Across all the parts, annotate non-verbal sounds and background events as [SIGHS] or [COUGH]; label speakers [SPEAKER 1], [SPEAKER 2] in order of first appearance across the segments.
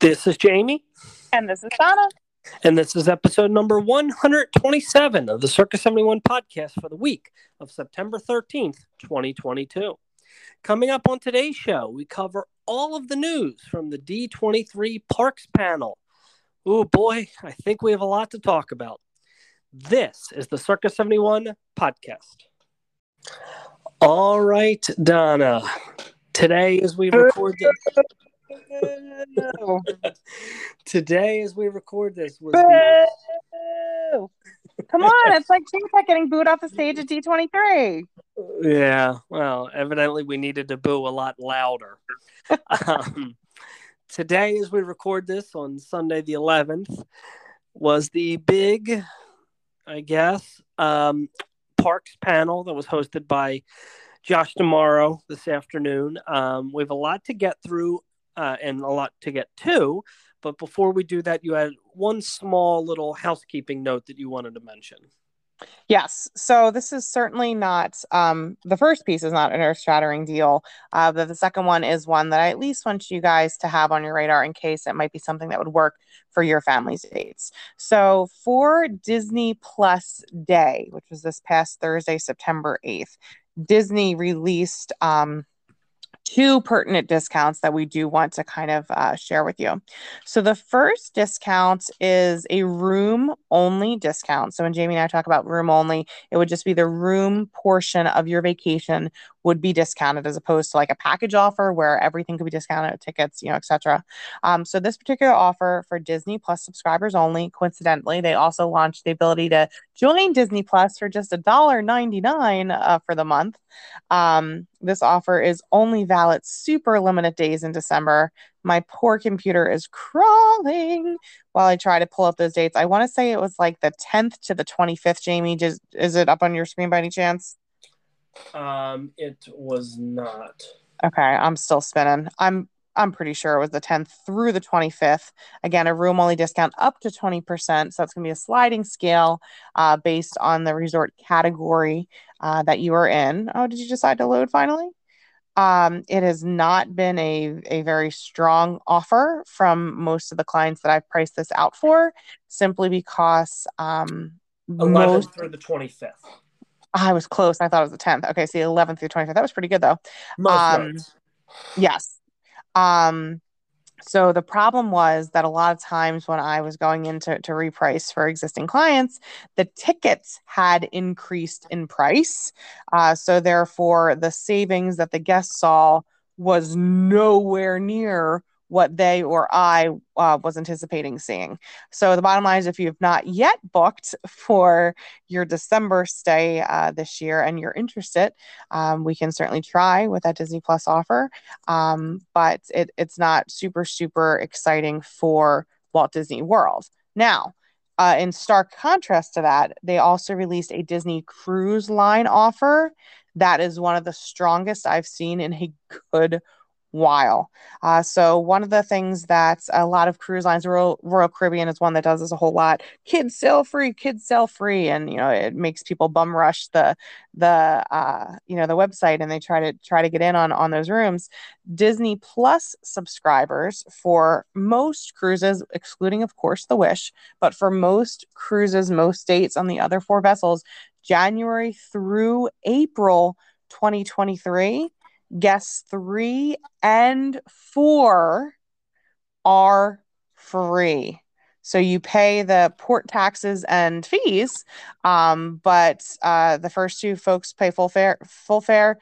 [SPEAKER 1] This is Jamie.
[SPEAKER 2] And this is Donna.
[SPEAKER 1] And this is episode number 127 of the Circus 71 podcast for the week of September 13th, 2022. Coming up on today's show, we cover all of the news from the D23 Parks panel. Oh boy, I think we have a lot to talk about. This is the Circus 71 podcast. All right, Donna. [LAUGHS] Today, as we record this, today, as we record this, was the...
[SPEAKER 2] Come on, it's like Tech getting booed off the stage at D23.
[SPEAKER 1] Yeah, well, evidently we needed to boo a lot louder. [LAUGHS] um, today, as we record this on Sunday the 11th, was the big, I guess, um, Parks panel that was hosted by Josh D'Amaro this afternoon. Um, we have a lot to get through uh, and a lot to get to. But before we do that, you had one small little housekeeping note that you wanted to mention.
[SPEAKER 2] Yes. So this is certainly not um, the first piece is not an earth shattering deal. Uh, but the second one is one that I at least want you guys to have on your radar in case it might be something that would work for your family's dates. So for Disney Plus Day, which was this past Thursday, September 8th, Disney released um, two pertinent discounts that we do want to kind of uh, share with you. So the first discount is a room only discount. So when Jamie and I talk about room only, it would just be the room portion of your vacation would be discounted as opposed to like a package offer where everything could be discounted, tickets, you know, etc. Um, so this particular offer for Disney Plus subscribers only, coincidentally, they also launched the ability to join Disney Plus for just a dollar uh, for the month. Um, this offer is only valid super limited days in December. My poor computer is crawling while I try to pull up those dates. I want to say it was like the 10th to the 25th, Jamie. Just, is it up on your screen by any chance?
[SPEAKER 1] Um, it was not.
[SPEAKER 2] Okay, I'm still spinning. I'm I'm pretty sure it was the 10th through the 25th. Again, a room only discount up to 20%. So that's going to be a sliding scale uh, based on the resort category uh, that you are in. Oh, did you decide to load finally? Um, it has not been a, a very strong offer from most of the clients that I've priced this out for, simply because um,
[SPEAKER 1] 11th most, through the 25th.
[SPEAKER 2] I was close. I thought it was the 10th. Okay, so the 11th through 25th. That was pretty good though.
[SPEAKER 1] Most um,
[SPEAKER 2] yes. Um, so the problem was that a lot of times when I was going in to, to reprice for existing clients, the tickets had increased in price. Uh, so therefore, the savings that the guests saw was nowhere near what they or I uh, was anticipating seeing. So the bottom line is, if you have not yet booked for your December stay uh, this year and you're interested, um, we can certainly try with that Disney Plus offer. Um, but it, it's not super super exciting for Walt Disney World now. Uh, in stark contrast to that, they also released a Disney Cruise Line offer that is one of the strongest I've seen in a good while. Uh, so one of the things that a lot of cruise lines, Royal, Royal Caribbean is one that does this a whole lot. Kids sail free, kids sail free, and you know it makes people bum rush the the uh, you know the website and they try to try to get in on on those rooms. Disney Plus subscribers for most cruises, excluding of course the Wish, but for most cruises, most dates on the other four vessels, January through April 2023 guests three and four are free. So you pay the port taxes and fees, um, but uh, the first two folks pay full fare. Full fare.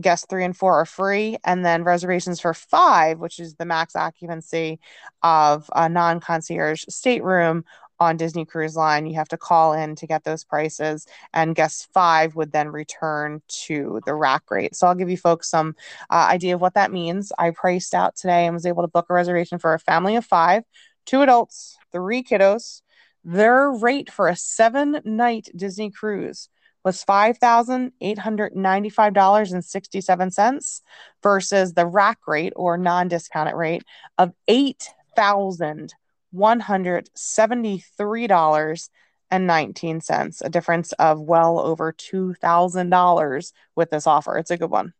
[SPEAKER 2] Guests three and four are free, and then reservations for five, which is the max occupancy of a non-concierge stateroom, on Disney Cruise Line. You have to call in to get those prices, and guest five would then return to the rack rate. So I'll give you folks some uh, idea of what that means. I priced out today and was able to book a reservation for a family of five, two adults, three kiddos. Their rate for a seven night Disney cruise was $5,895.67 versus the rack rate or non discounted rate of 8000 $173.19, a difference of well over $2,000 with this offer. It's a good one.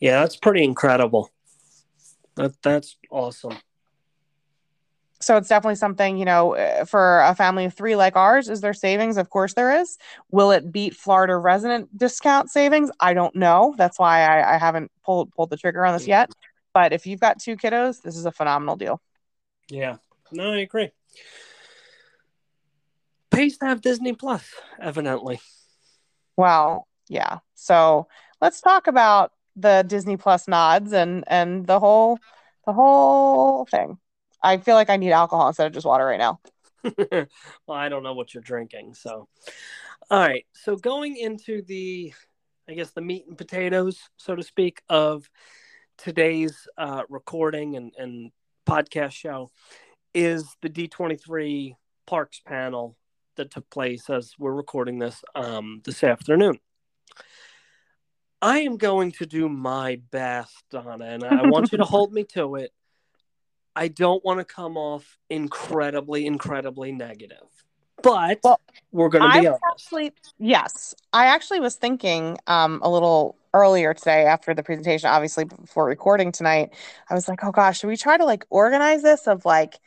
[SPEAKER 1] Yeah, that's pretty incredible. that that's awesome.
[SPEAKER 2] So it's definitely something, you know, uh, for a family of three like ours, is there savings? Of course there is. Will it beat Florida resident discount savings? I don't know. That's why I, I haven't pulled pulled the trigger on this yet. But if you've got two kiddos, this is a phenomenal deal.
[SPEAKER 1] Yeah. No, I agree. Pays to have Disney Plus, evidently.
[SPEAKER 2] Well, yeah. So let's talk about the Disney Plus nods and and the whole the whole thing. I feel like I need alcohol instead of just water right now. [LAUGHS]
[SPEAKER 1] well, I don't know what you're drinking, so all right. So going into the I guess the meat and potatoes, so to speak, of today's uh, recording and, and podcast show is the D23 Parks panel that took place as we're recording this um, this afternoon. I am going to do my best, Donna, and I want you to [LAUGHS] hold me to it. I don't want to come off incredibly, incredibly negative, but well, we're going to be honest.
[SPEAKER 2] Actually, yes, I actually was thinking um, a little earlier today after the presentation, obviously before recording tonight. I was like, oh gosh, should we try to like organize this of like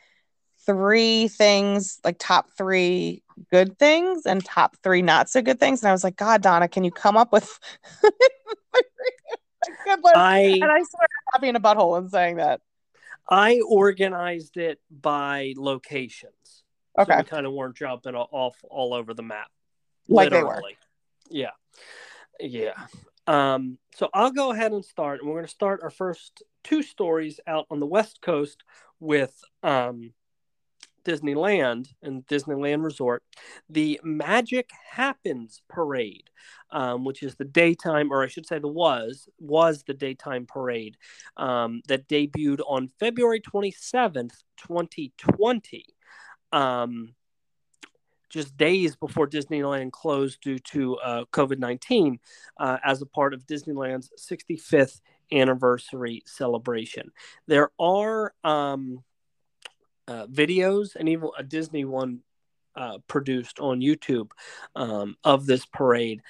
[SPEAKER 2] three things, like top three good things and top three not so good things. And I was like, God, Donna, can you come up with [LAUGHS] good list? I, and I swear I'm in a butthole in saying that.
[SPEAKER 1] I organized it by locations.
[SPEAKER 2] Okay. So we
[SPEAKER 1] kind of weren't jumping off all over the map.
[SPEAKER 2] Like literally. they were.
[SPEAKER 1] Yeah. Yeah. Um, so I'll go ahead and start. And we're going to start our first two stories out on the West Coast with um, Disneyland and Disneyland Resort, the Magic Happens Parade, um, which is the daytime, or I should say, the was was the daytime parade um, that debuted on February twenty seventh, twenty twenty. Um, just days before Disneyland closed due to uh, COVID 19 uh, as a part of Disneyland's 65th anniversary celebration. There are um, uh, videos and even a Disney one uh, produced on YouTube um, of this parade.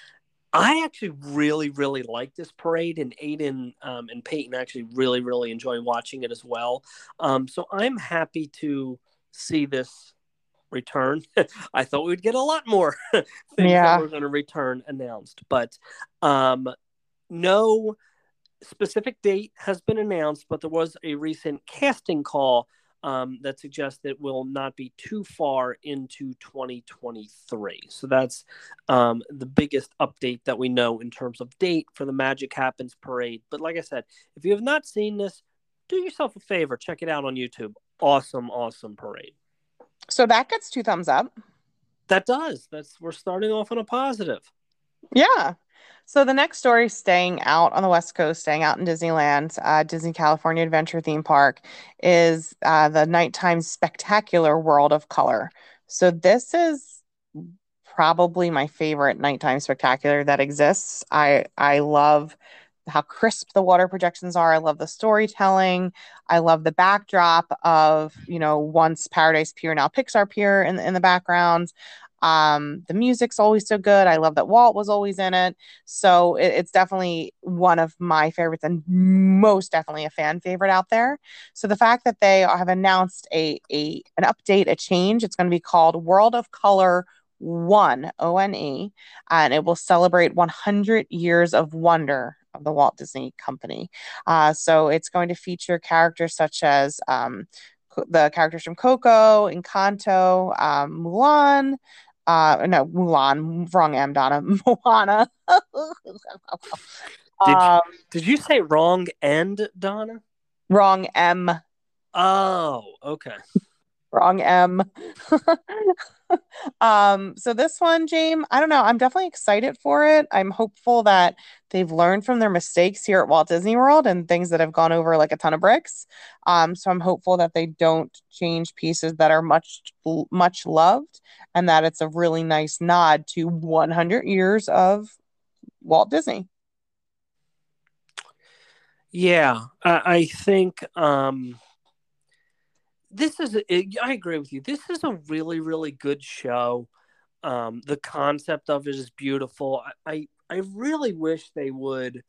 [SPEAKER 1] I actually really, really like this parade, and Aiden um, and Peyton actually really, really enjoy watching it as well. Um, so I'm happy to see this return. [LAUGHS] I thought we'd get a lot more [LAUGHS] things yeah. that were going to return announced, but um, no specific date has been announced. But there was a recent casting call um, that suggests that will not be too far into 2023. So that's um, the biggest update that we know in terms of date for the Magic Happens parade. But like I said, if you have not seen this, do yourself a favor, check it out on YouTube. Awesome, awesome parade.
[SPEAKER 2] So that gets two thumbs up.
[SPEAKER 1] That does. That's we're starting off on a positive.
[SPEAKER 2] Yeah. So the next story, staying out on the West Coast, staying out in Disneyland, uh, Disney California Adventure Theme Park, is uh, the nighttime spectacular World of Color. So this is probably my favorite nighttime spectacular that exists. I I love how crisp the water projections are. I love the storytelling. I love the backdrop of, you know, once Paradise Pier, now Pixar Pier in, in the background. Um, the music's always so good. I love that Walt was always in it. So it, it's definitely one of my favorites and most definitely a fan favorite out there. So the fact that they have announced a, a an update, a change, it's going to be called World of Color one O N E, and it will celebrate 100 years of wonder of the Walt Disney Company. Uh, so it's going to feature characters such as um, the characters from Coco, Encanto, um, Mulan. Uh, no, Mulan, wrong M, Donna. [LAUGHS] Moana.
[SPEAKER 1] did, um, did you say wrong end, Donna?
[SPEAKER 2] Wrong M.
[SPEAKER 1] Oh, okay.
[SPEAKER 2] Wrong M. [LAUGHS] um, so this one, James, I don't know. I'm definitely excited for it. I'm hopeful that they've learned from their mistakes here at Walt Disney World and things that have gone over like a ton of bricks. Um, so I'm hopeful that they don't change pieces that are much, much loved, and that it's a really nice nod to 100 years of Walt Disney.
[SPEAKER 1] Yeah, I, I think. Um this is I agree with you. This is a really really good show. Um, the concept of it is beautiful. I, I I really wish they would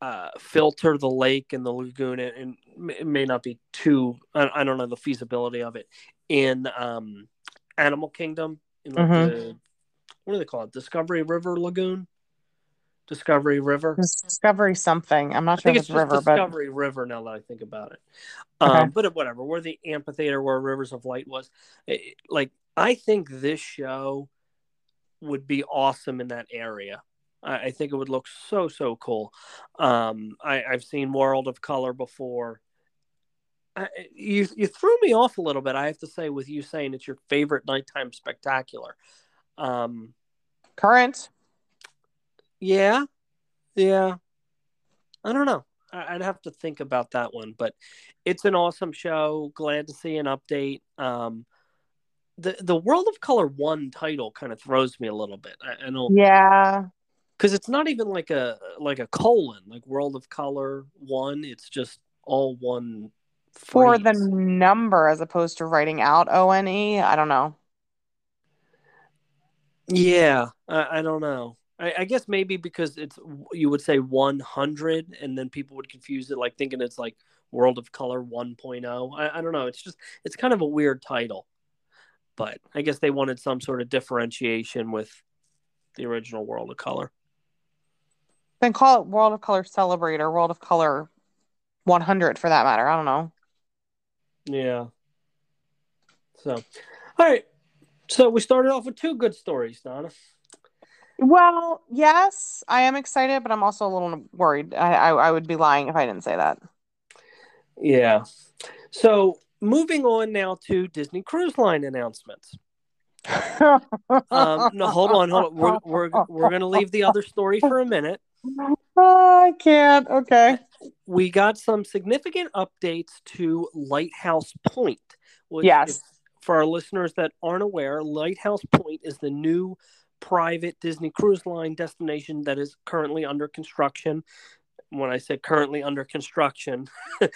[SPEAKER 1] uh, filter the lake and the lagoon, and it may not be too. I, I don't know the feasibility of it in um, Animal Kingdom. In like
[SPEAKER 2] Mhm.
[SPEAKER 1] the, what do they call it? Discovery River Lagoon. Discovery River.
[SPEAKER 2] Discovery something. I'm not
[SPEAKER 1] I
[SPEAKER 2] sure
[SPEAKER 1] think
[SPEAKER 2] if
[SPEAKER 1] it's
[SPEAKER 2] it's river, but
[SPEAKER 1] Discovery River now that I think about it.
[SPEAKER 2] Okay.
[SPEAKER 1] Um, but whatever, where the amphitheater, where Rivers of Light was, it- like I think this show would be awesome in that area. I, I think it would look so so cool. Um, I, I've seen World of Color before. I, you you threw me off a little bit. I have to say, with you saying it's your favorite nighttime spectacular. Um,
[SPEAKER 2] current.
[SPEAKER 1] Yeah, yeah. I don't know. I'd have to think about that one, but it's an awesome show. Glad to see an update. Um, the the World of Color one title kind of throws me a little bit. I, I don't
[SPEAKER 2] Yeah.
[SPEAKER 1] because it's not even like a like a colon like World of Color one. It's just all one.
[SPEAKER 2] For the number as opposed to writing out O N E. I don't know.
[SPEAKER 1] Yeah, I, I don't know. I, I guess maybe because it's you would say 100, and then people would confuse it, like thinking it's like World of Color 1.0. I, I don't know. It's just it's kind of a weird title, but I guess they wanted some sort of differentiation with the original World of Color.
[SPEAKER 2] Then call it World of Color Celebrate or World of Color 100 for that matter. I don't know.
[SPEAKER 1] Yeah. So, all right. So we started off with two good stories, Donna.
[SPEAKER 2] Well, yes, I am excited, but I'm also a little worried. I, I, I would be lying if I didn't say that.
[SPEAKER 1] Yeah. So moving on now to Disney Cruise Line announcements. [LAUGHS] Um, no, hold on, hold on. We're we're we're gonna leave the other story for a minute.
[SPEAKER 2] I can't. Okay.
[SPEAKER 1] We got some significant updates to Lighthouse Point. Which
[SPEAKER 2] Yes.
[SPEAKER 1] is- for our listeners that aren't aware, Lighthouse Point is the new private Disney Cruise Line destination that is currently under construction. When I say currently under construction,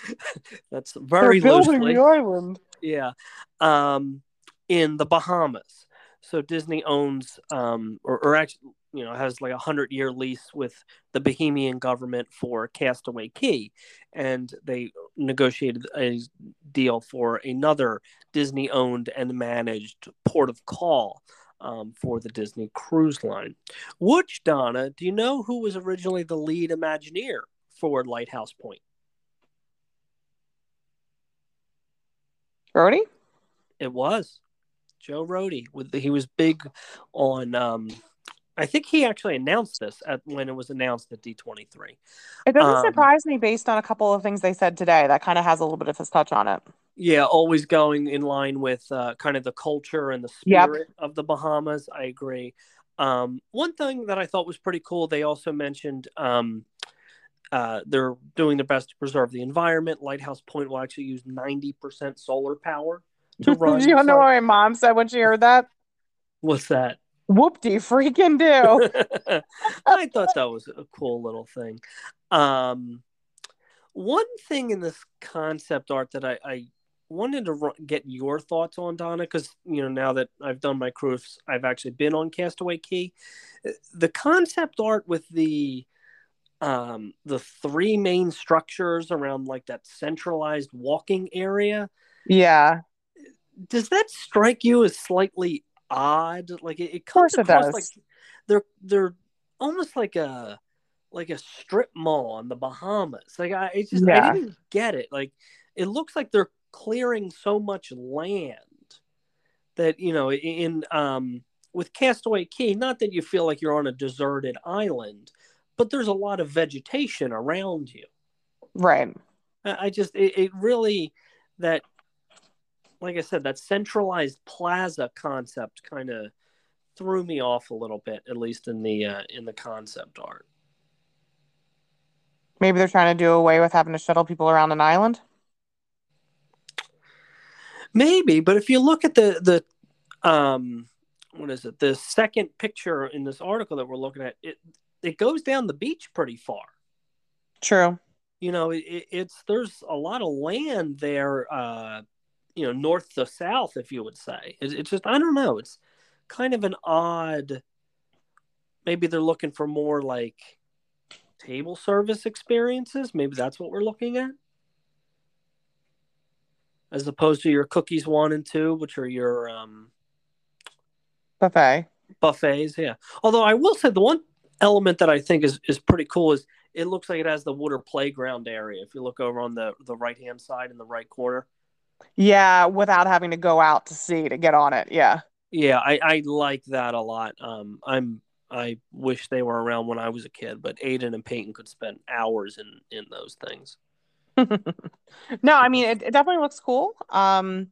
[SPEAKER 1] [LAUGHS] that's very
[SPEAKER 2] They're building
[SPEAKER 1] loosely.
[SPEAKER 2] the island.
[SPEAKER 1] Yeah. Um, in the Bahamas. So Disney owns, um, or, or actually, you know, has like a hundred year lease with the Bahamian government for Castaway Cay, and they negotiated a deal for another Disney owned and managed port of call um, for the Disney Cruise Line. Which Donna, do you know who was originally the lead Imagineer for Lighthouse Point?
[SPEAKER 2] Brody?
[SPEAKER 1] It was Joe Rohde. With he was big on. Um, I think he actually announced this at when it was announced at D twenty three.
[SPEAKER 2] It doesn't
[SPEAKER 1] Um,
[SPEAKER 2] surprise me based on a couple of things they said today. That kind of has a little bit of his touch on it.
[SPEAKER 1] Yeah, always going in line with uh, kind of the culture and the
[SPEAKER 2] Yep.
[SPEAKER 1] spirit of the Bahamas. I agree. Um, one thing that I thought was pretty cool, they also mentioned um, uh, they're doing their best to preserve the environment. Lighthouse Point will actually use 90% solar power to [LAUGHS] run.
[SPEAKER 2] you don't know what my mom said when she heard that?
[SPEAKER 1] What's that?
[SPEAKER 2] Whoop de freaking do. [LAUGHS]
[SPEAKER 1] I thought that was a cool little thing. Um, one thing in this concept art that I, I wanted to get your thoughts on, Donna, because you know now that I've done my cruise, I've actually been on Castaway Cay. The concept art with the um the three main structures around like that centralized walking area
[SPEAKER 2] yeah.
[SPEAKER 1] does that strike you as slightly odd? Like it, it comes
[SPEAKER 2] it
[SPEAKER 1] across
[SPEAKER 2] does.
[SPEAKER 1] like they're they're almost like a like a strip mall on the Bahamas. Like I just
[SPEAKER 2] Yeah.
[SPEAKER 1] I didn't get it. Like it looks like they're clearing so much land that you know in um with Castaway Cay, not that you feel like you're on a deserted island, but there's a lot of vegetation around you.
[SPEAKER 2] Right.
[SPEAKER 1] I just it, it really that like I said that centralized plaza concept kind of threw me off a little bit at least in the uh, in the concept art.
[SPEAKER 2] Maybe they're trying to do away with having to shuttle people around an island.
[SPEAKER 1] Maybe, but if you look at the the um what is it? The second picture in this article that we're looking at, it it goes down the beach pretty far.
[SPEAKER 2] True.
[SPEAKER 1] You know, it, it- it's there's a lot of land there uh you know, north to south if you would say. It, it's just I don't know, it's kind of an odd maybe they're looking for more like table service experiences. Maybe that's what we're looking at. As opposed to your cookies one and two, which are your um,
[SPEAKER 2] buffet
[SPEAKER 1] buffets. Yeah. Although I will say the one element that I think is, is pretty cool is it looks like it has the water playground area. If you look over on the, the right hand side in the right corner.
[SPEAKER 2] Yeah, without having to go out to see to get on it. Yeah.
[SPEAKER 1] Yeah, I, I like that a lot. Um, I'm I wish they were around when I was a kid, but Aiden and Peyton could spend hours in in those things. [LAUGHS]
[SPEAKER 2] no, I mean it, it definitely looks cool. Um,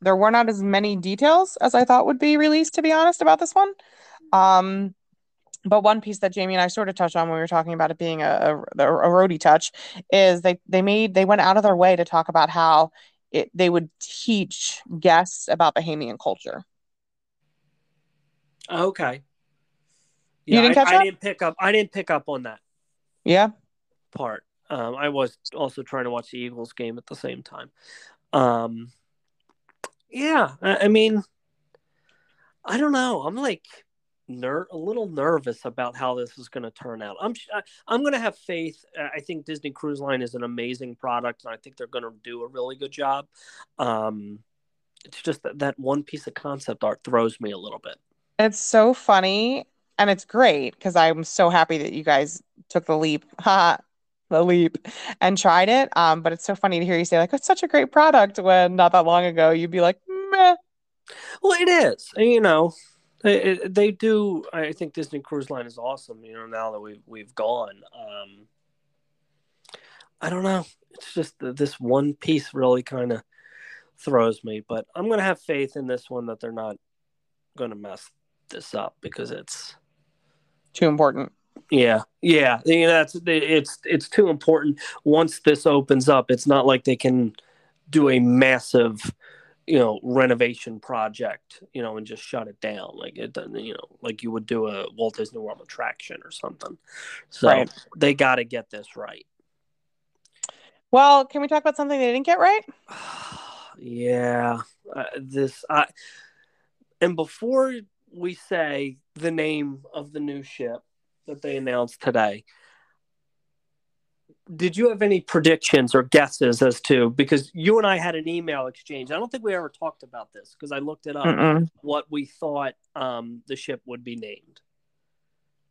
[SPEAKER 2] there were not as many details as I thought would be released, to be honest, about this one. Um, but one piece that Jamie and I sort of touched on when we were talking about it being a, a, a Rohde touch is they they made they went out of their way to talk about how it they would teach guests about Bahamian culture.
[SPEAKER 1] Okay.
[SPEAKER 2] Yeah, you didn't
[SPEAKER 1] I,
[SPEAKER 2] catch
[SPEAKER 1] I didn't pick up. I didn't pick up on that.
[SPEAKER 2] Yeah.
[SPEAKER 1] Part. Um, I was also trying to watch the Eagles game at the same time. Um, yeah, I, I mean, I don't know. I'm like ner- a little nervous about how this is going to turn out. I'm I'm going to have faith. I think Disney Cruise Line is an amazing product, and I think they're going to do a really good job. Um, it's just that that one piece of concept art throws me a little bit.
[SPEAKER 2] It's so funny and it's great because I'm so happy that you guys took the leap. The leap and tried it. Um, but it's so funny to hear you say like it's such a great product when not that long ago you'd be like, meh.
[SPEAKER 1] Well, it is. You know, they, they do. I think Disney Cruise Line is awesome. You know, now that we've we've gone. Um, I don't know. It's just this one piece really kind of throws me, but I'm gonna have faith in this one that they're not gonna mess this up because it's
[SPEAKER 2] too important.
[SPEAKER 1] Yeah, yeah, you know, that's it's it's too important. Once this opens up, it's not like they can do a massive, you know, renovation project, you know, and just shut it down like it doesn't, you know, like you would do a Walt Disney World attraction or something. So right. they got to get this right.
[SPEAKER 2] Well, can we talk about something they didn't get right? [SIGHS]
[SPEAKER 1] yeah, uh, this I and before we say the name of the new ship that they announced today, did you have any predictions or guesses as to because you and I had an email exchange? I don't think we ever talked about this because I looked it up. Mm-mm. What we thought um, the ship would be named.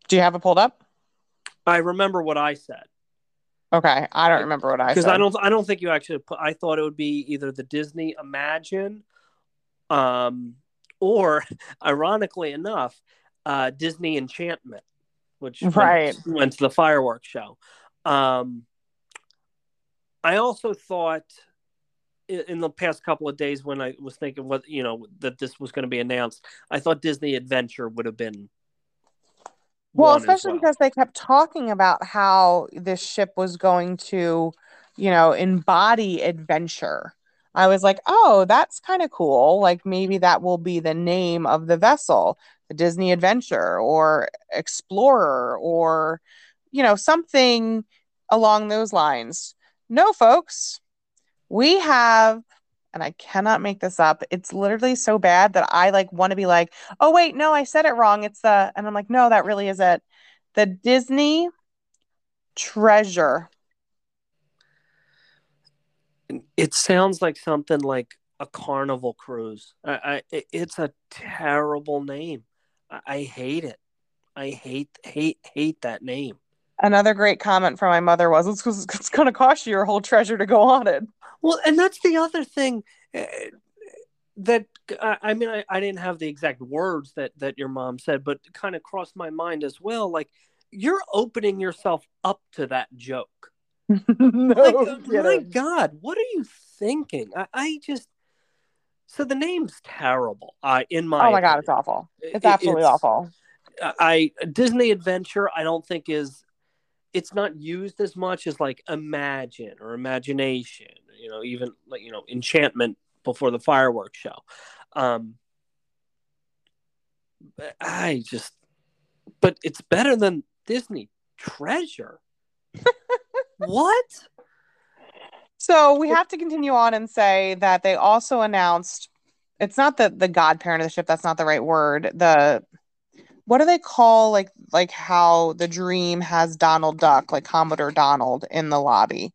[SPEAKER 2] Do you have it pulled up?
[SPEAKER 1] I remember what I said.
[SPEAKER 2] Okay, I don't remember what I said.
[SPEAKER 1] because I don't. I don't think you actually. Put, I thought it would be either the Disney Imagine, um, or [LAUGHS] ironically enough, uh, Disney Enchantment, which [LAUGHS]
[SPEAKER 2] right.
[SPEAKER 1] went, went to the fireworks show. Um, I also thought in, in the past couple of days when I was thinking what you know that this was going to be announced, I thought Disney Adventure would have been
[SPEAKER 2] well, especially well. because they kept talking about how this ship was going to, you know, embody adventure. I was like, oh, that's kind of cool. Like maybe that will be the name of the vessel, the Disney Adventure or Explorer or, you know, something along those lines. No, folks, we have, and I cannot make this up. It's literally so bad that I like want to be like, oh, wait, no, I said it wrong. It's the, and I'm like, no, that really is it. The Disney Treasure
[SPEAKER 1] it sounds like something like a carnival cruise. I, I it's a terrible name. I, hate it. I hate hate hate that name.
[SPEAKER 2] Another great comment from my mother was, "It's, it's going to cost you your whole treasure to go on it."
[SPEAKER 1] Well, and that's the other thing uh, that I mean, I, I didn't have the exact words that that your mom said, but kind of crossed my mind as well. Like you're opening yourself up to that joke [LAUGHS] no, like, my God, what are you thinking? I, I, just so the name's terrible. Uh, in my
[SPEAKER 2] oh my opinion. God, it's awful. It's absolutely it's, awful.
[SPEAKER 1] I Disney Adventure, I don't think is it's not used as much as like Imagine or Imagination. You know, even like you know Enchantment before the fireworks show. Um, but I just, but it's better than Disney Treasure [LAUGHS] what?
[SPEAKER 2] So we have to continue on and say that they also announced it's not the the godparent of the ship, that's not the right word. The what do they call like like how the dream has Donald Duck, like Commodore Donald in the lobby,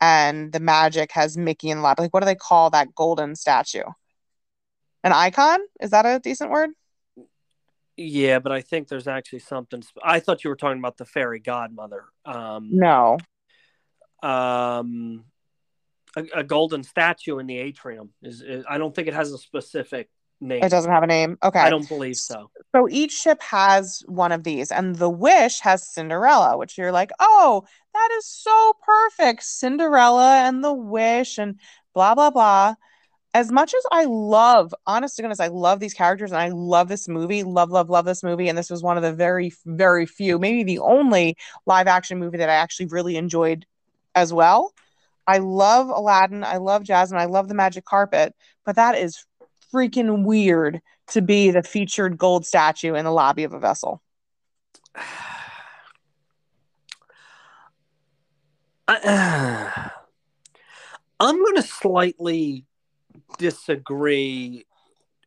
[SPEAKER 2] and the magic has Mickey in the lobby. Like what do they call that golden statue? An icon? Is that a decent word?
[SPEAKER 1] Yeah, but I think there's actually something. Sp- I thought you were talking about the fairy godmother. Um,
[SPEAKER 2] No.
[SPEAKER 1] um, a, a golden statue in the atrium is, is. I don't think it has a specific name.
[SPEAKER 2] It doesn't have a name. Okay.
[SPEAKER 1] I don't believe so.
[SPEAKER 2] So each ship has one of these, and the Wish has Cinderella, which you're like, oh, that is so perfect. Cinderella and the Wish, and blah, blah, blah. As much as I love, honest to goodness, I love these characters and I love this movie, love, love, love this movie. And this was one of the very, very few, maybe the only live action movie that I actually really enjoyed as well. I love Aladdin. I love Jasmine. I love the magic carpet, but that is freaking weird to be the featured gold statue in the lobby of a vessel.
[SPEAKER 1] I, [SIGHS] I'm going to slightly disagree,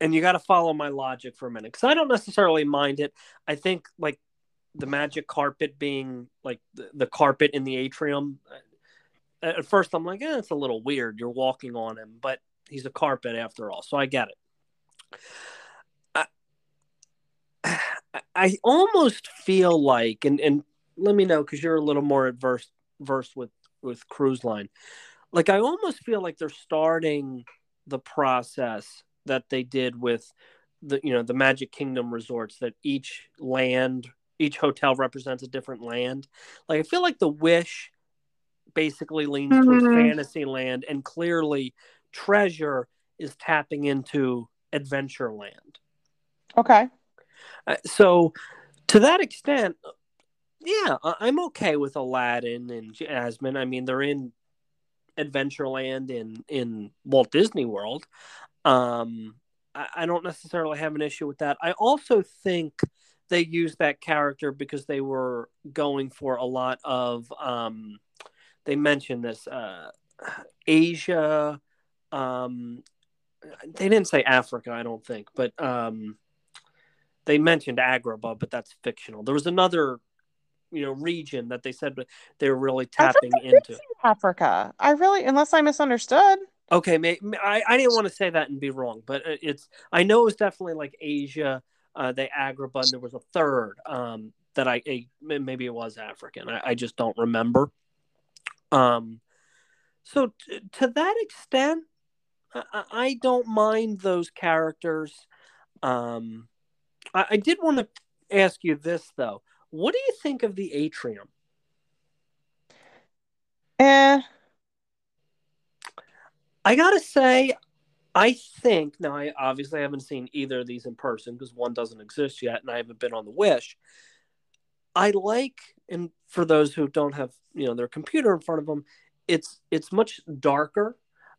[SPEAKER 1] and you got to follow my logic for a minute because I don't necessarily mind it. I think like the magic carpet being like the, the carpet in the atrium. At first, I'm like, eh, it's a little weird. You're walking on him, but he's a carpet after all, so I get it. I, [SIGHS] I almost feel like, and and let me know because you're a little more adverse versed with with cruise line. Like I almost feel like they're starting the process that they did with the you know the Magic Kingdom resorts that each land each hotel represents a different land. Like I feel like the Wish basically leans mm-hmm. towards Fantasyland and clearly Treasure is tapping into Adventureland.
[SPEAKER 2] Okay.
[SPEAKER 1] Uh, so to that extent, yeah, I'm okay with Aladdin and Jasmine. I mean, they're in Adventureland in in Walt Disney World. Um, I, I don't necessarily have an issue with that. I also think they used that character because they were going for a lot of. Um, they mentioned this uh, Asia. Um, they didn't say Africa, I don't think, but um, they mentioned Agrabah, but that's fictional. There was another you know region that they said they were really tapping into
[SPEAKER 2] Africa. I really, unless I misunderstood.
[SPEAKER 1] Okay, may, I I didn't want to say that and be wrong, but it's I know it was definitely like Asia. Uh, they Agrabah, and there was a third um, that I maybe it was African. I, I just don't remember. Um, so t- to that extent, I, I don't mind those characters. Um, I, I did want to ask you this though what do you think of the atrium?
[SPEAKER 2] Eh.
[SPEAKER 1] I gotta say, I think now I obviously haven't seen either of these in person because one doesn't exist yet, and I haven't been on the Wish. I like, and for those who don't have you know their computer in front of them, it's it's much darker.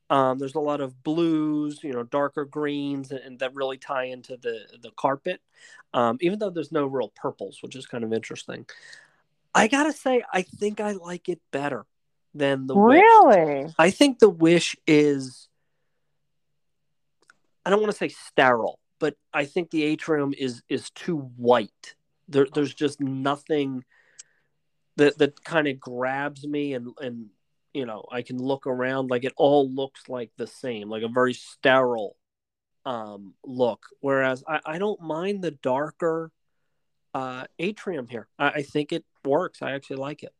[SPEAKER 1] Um, there's a lot of blues, you know, darker greens, and, and that really tie into the the carpet. Um, even though there's no real purples, which is kind of interesting. I gotta say, I think I like it better than the
[SPEAKER 2] really.
[SPEAKER 1] Wish. I think the Wish is. I don't want to say sterile, but I think the atrium is is too white. There, there's just nothing that that kind of grabs me and and you know i can look around like it all looks like the same like a very sterile um look. Whereas i, I don't mind the darker uh atrium here. I, I think it works. I actually like it.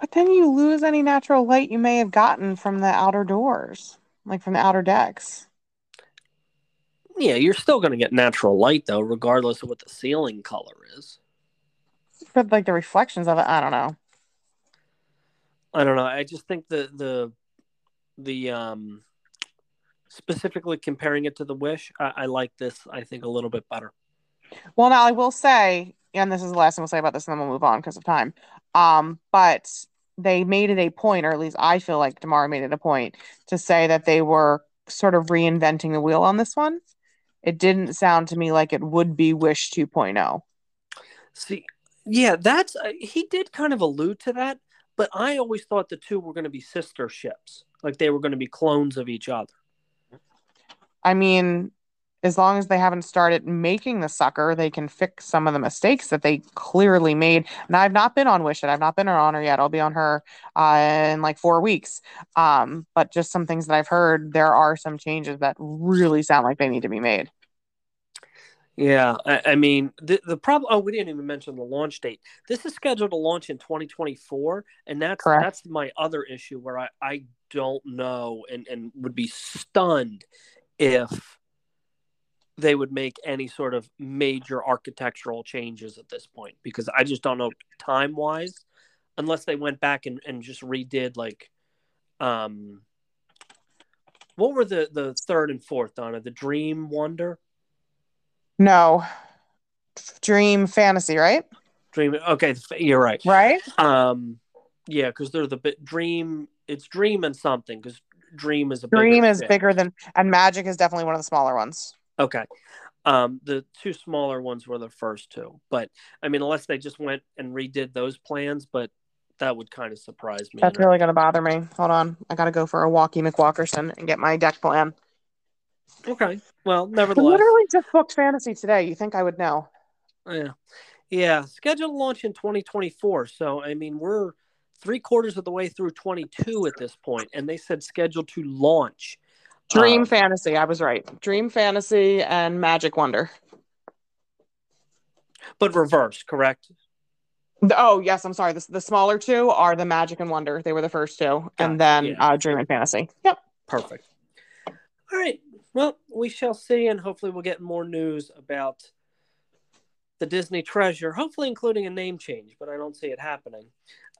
[SPEAKER 2] But then you lose any natural light you may have gotten from the outer doors like from the outer decks.
[SPEAKER 1] Yeah you're still going to get natural light though regardless of what the ceiling color is
[SPEAKER 2] but like the reflections of it i don't know
[SPEAKER 1] I don't know. I just think the the the um specifically comparing it to the Wish, I, I like this. I think a little bit better.
[SPEAKER 2] Well, now I will say, and this is the last thing we'll say about this, and then we'll move on because of time. Um, but they made it a point, or at least I feel like D'Amaro made it a point to say that they were sort of reinventing the wheel on this one. It didn't sound to me like it would be Wish 2.0.
[SPEAKER 1] See, yeah, that's uh, he did kind of allude to that, but I always thought the two were going to be sister ships, like they were going to be clones of each other.
[SPEAKER 2] I mean, as long as they haven't started making the sucker, they can fix some of the mistakes that they clearly made. And I've not been on Wish It. I've not been on her yet. I'll be on her uh, in like four weeks. Um, but just some things that I've heard, there are some changes that really sound like they need to be made.
[SPEAKER 1] Yeah, I, I mean the the problem. Oh, we didn't even mention the launch date. This is scheduled to launch in 2024, and that's
[SPEAKER 2] Correct.
[SPEAKER 1] that's my other issue where I I don't know and and would be stunned if they would make any sort of major architectural changes at this point because I just don't know time wise, unless they went back and, and just redid like, um, what were the the third and fourth Donna the Dream Wonder
[SPEAKER 2] No. Dream fantasy, right?
[SPEAKER 1] Dream okay you're right
[SPEAKER 2] Right?
[SPEAKER 1] um yeah because they're the bit Dream it's Dream and something because Dream is a bigger
[SPEAKER 2] Dream is bigger than, and Magic is definitely one of the smaller ones.
[SPEAKER 1] Okay. Um, the two smaller ones were the first two, but I mean, unless they just went and redid those plans, but that would kind of surprise me.
[SPEAKER 2] That's really going to bother me. Hold on. I got to go for a walkie McWalkerson and get my deck plan.
[SPEAKER 1] Okay. Well, nevertheless,
[SPEAKER 2] literally just booked fantasy today. You think I would know?
[SPEAKER 1] yeah, yeah. Scheduled launch in 2024. So I mean, we're three quarters of the way through 22 at this point, and they said scheduled to launch.
[SPEAKER 2] Dream
[SPEAKER 1] Um,
[SPEAKER 2] fantasy. I was right. Dream fantasy and Magic Wonder.
[SPEAKER 1] but reverse, correct?
[SPEAKER 2] Oh yes, I'm sorry. The, the smaller two are the Magic and Wonder. They were the first two,
[SPEAKER 1] Got
[SPEAKER 2] and then
[SPEAKER 1] yeah.
[SPEAKER 2] uh, Dream and Fantasy. Yep.
[SPEAKER 1] Perfect. All right. Well, we shall see, and hopefully, we'll get more news about the Disney treasure, hopefully, including a name change, but I don't see it happening,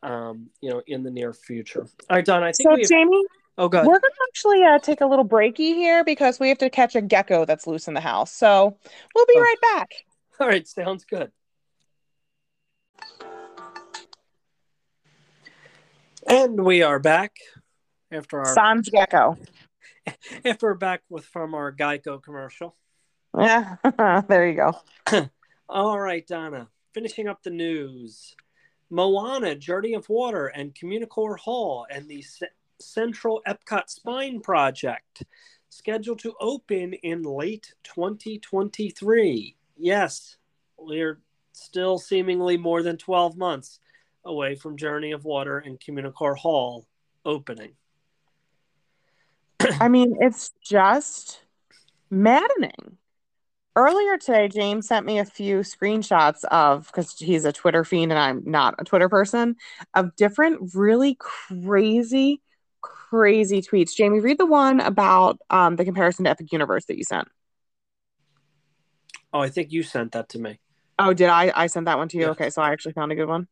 [SPEAKER 1] um, you know, in the near future. All right, Don, I think
[SPEAKER 2] So
[SPEAKER 1] we have.
[SPEAKER 2] Jamie,
[SPEAKER 1] Oh, God.
[SPEAKER 2] we're gonna actually uh, take a little breaky here because we have to catch a gecko that's loose in the house. So we'll be
[SPEAKER 1] Oh.
[SPEAKER 2] right back. [LAUGHS]
[SPEAKER 1] All right, sounds good. And we are back after our
[SPEAKER 2] Sans gecko. [LAUGHS]
[SPEAKER 1] after we're back with from our Geico commercial.
[SPEAKER 2] Yeah, [LAUGHS] there you go. [LAUGHS]
[SPEAKER 1] All right, Donna. Finishing up the news. Moana, Journey of Water, and Communicore Hall, and the C- Central Epcot Spine Project, scheduled to open in late 2023. Yes, we're still seemingly more than 12 months away from Journey of Water and Communicore Hall opening.
[SPEAKER 2] I mean, it's just maddening. Earlier today, James sent me a few screenshots of because he's a Twitter fiend and I'm not a Twitter person of different really crazy, crazy tweets. Jamie, read the one about um, the comparison to Epic Universe that you sent.
[SPEAKER 1] Oh, I think you sent that to me.
[SPEAKER 2] Oh, did I? I sent that one to you.
[SPEAKER 1] Yeah.
[SPEAKER 2] Okay, so I actually found a good one.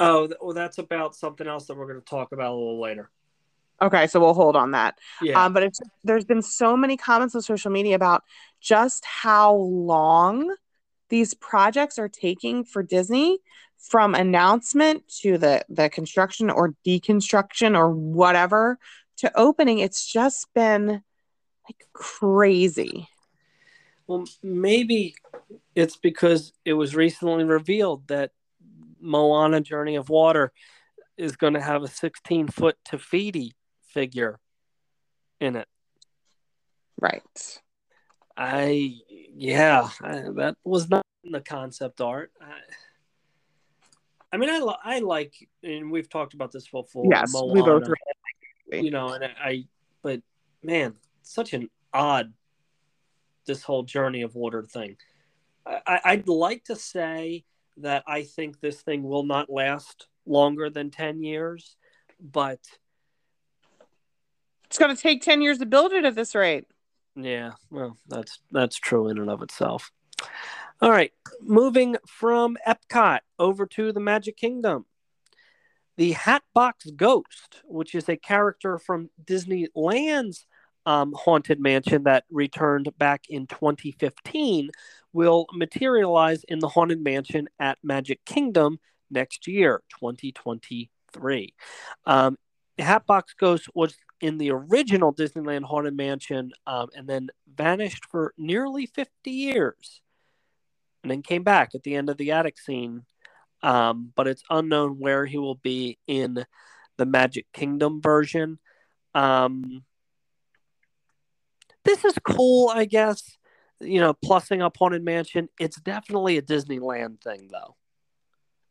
[SPEAKER 1] Oh, well, that's about something else that we're going to talk about a little later.
[SPEAKER 2] Okay, so we'll hold on that.
[SPEAKER 1] Yeah.
[SPEAKER 2] Um, but it's there's been so many comments on social media about just how long these projects are taking for Disney from announcement to the the construction or deconstruction or whatever to opening. It's just been like crazy.
[SPEAKER 1] Well, maybe it's because it was recently revealed that Moana Journey of Water is going to have a 16 foot Te Fiti figure in it.
[SPEAKER 2] Right.
[SPEAKER 1] I, yeah, I, that was not in the concept art. I, I mean, I, I like, and we've talked about this before.
[SPEAKER 2] Yes, we both
[SPEAKER 1] Moana, you know, and I, I, but man, such an odd, this whole Journey of Water thing. I, I- I'd like to say that I think this thing will not last longer than 10 years, but
[SPEAKER 2] It's going to take 10 years to build it at this rate.
[SPEAKER 1] Yeah, well, that's that's true in and of itself. All right, moving from Epcot over to the Magic Kingdom. The Hatbox Ghost, which is a character from Disneyland's um, Haunted Mansion that returned back in 2015, will materialize in the Haunted Mansion at Magic Kingdom next year, 2023. Um, Hatbox Ghost was in the original Disneyland Haunted Mansion um, and then vanished for nearly 50 years and then came back at the end of the attic scene. Um, but it's unknown where he will be in the Magic Kingdom version. Um, this is cool, I guess. you know, plussing up Haunted Mansion. It's definitely a Disneyland thing, though.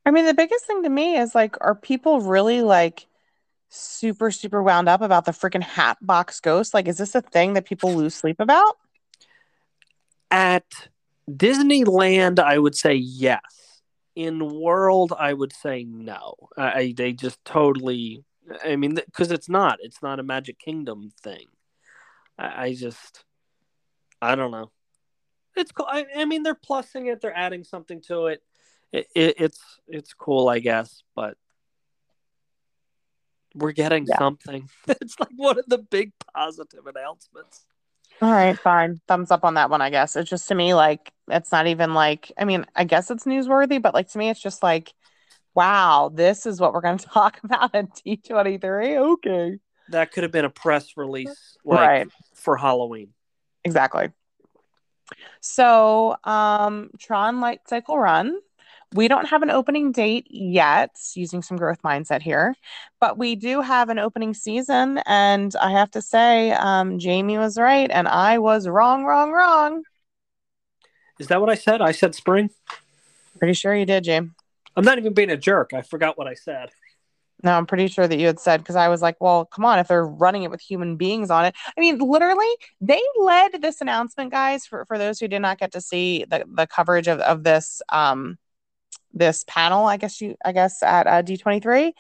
[SPEAKER 2] I mean, the biggest thing to me is like, are people really like super, super wound up about the freaking hat box Ghost? Like, is this a thing that people lose sleep about?
[SPEAKER 1] At Disneyland, I would say yes. In World, I would say no. I, they just totally. I mean, because it's not. It's not a Magic Kingdom thing. I, I just. I don't know. It's cool. I, I, mean, they're plussing it. They're adding something to it. It, it. it's it's cool, I guess. But we're getting yeah. something. [LAUGHS] it's like one of the big positive announcements.
[SPEAKER 2] All right, fine. Thumbs up on that one, I guess. It's just to me like it's not even like I mean, I guess it's newsworthy, but like to me it's just like wow, this is what we're going [LAUGHS] to talk about at D23. Okay.
[SPEAKER 1] That could have been a press release like, right. for Halloween.
[SPEAKER 2] Exactly. So, um Tron Light Cycle Run we don't have an opening date yet, using some growth mindset here, but we do have an opening season. And I have to say, um, Jamie was right, and I was wrong, wrong, wrong.
[SPEAKER 1] Is that what I said? I said spring?
[SPEAKER 2] Pretty sure you did, James.
[SPEAKER 1] I'm not even being a jerk. I forgot what I said.
[SPEAKER 2] No, I'm pretty sure that you had said because I was like, well, come on, if they're running it with human beings on it. I mean, literally, they led this announcement, guys, for, for those who did not get to see the, the coverage of, of this um this panel, I guess you, I guess at uh, D23,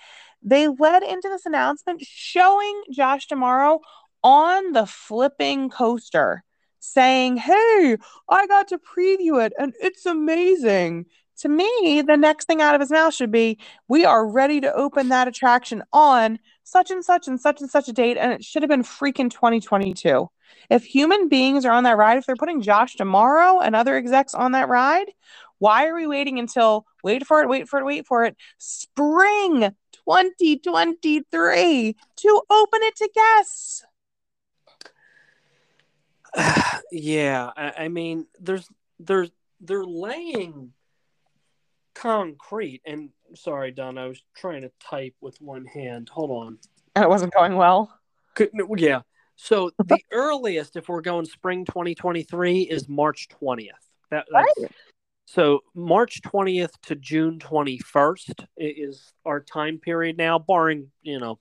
[SPEAKER 2] they led into this announcement showing Josh D'Amaro on the flipping coaster saying, Hey, I got to preview it and it's amazing. To me, the next thing out of his mouth should be, We are ready to open that attraction on such and such and such and such a date. And it should have been freaking 2022. If human beings are on that ride, if they're putting Josh D'Amaro and other execs on that ride, why are we waiting until wait for it, wait for it, wait for it, spring 2023 to open it to guests? [SIGHS]
[SPEAKER 1] yeah, I, I mean, there's there's they're laying concrete and sorry don i was trying to type with one hand. Hold on.
[SPEAKER 2] And it wasn't going well?
[SPEAKER 1] Could, yeah. So the [LAUGHS] earliest if we're going spring 2023 is march 20th that, that's, right. So March 20th to June 21st is our time period now, barring, you know,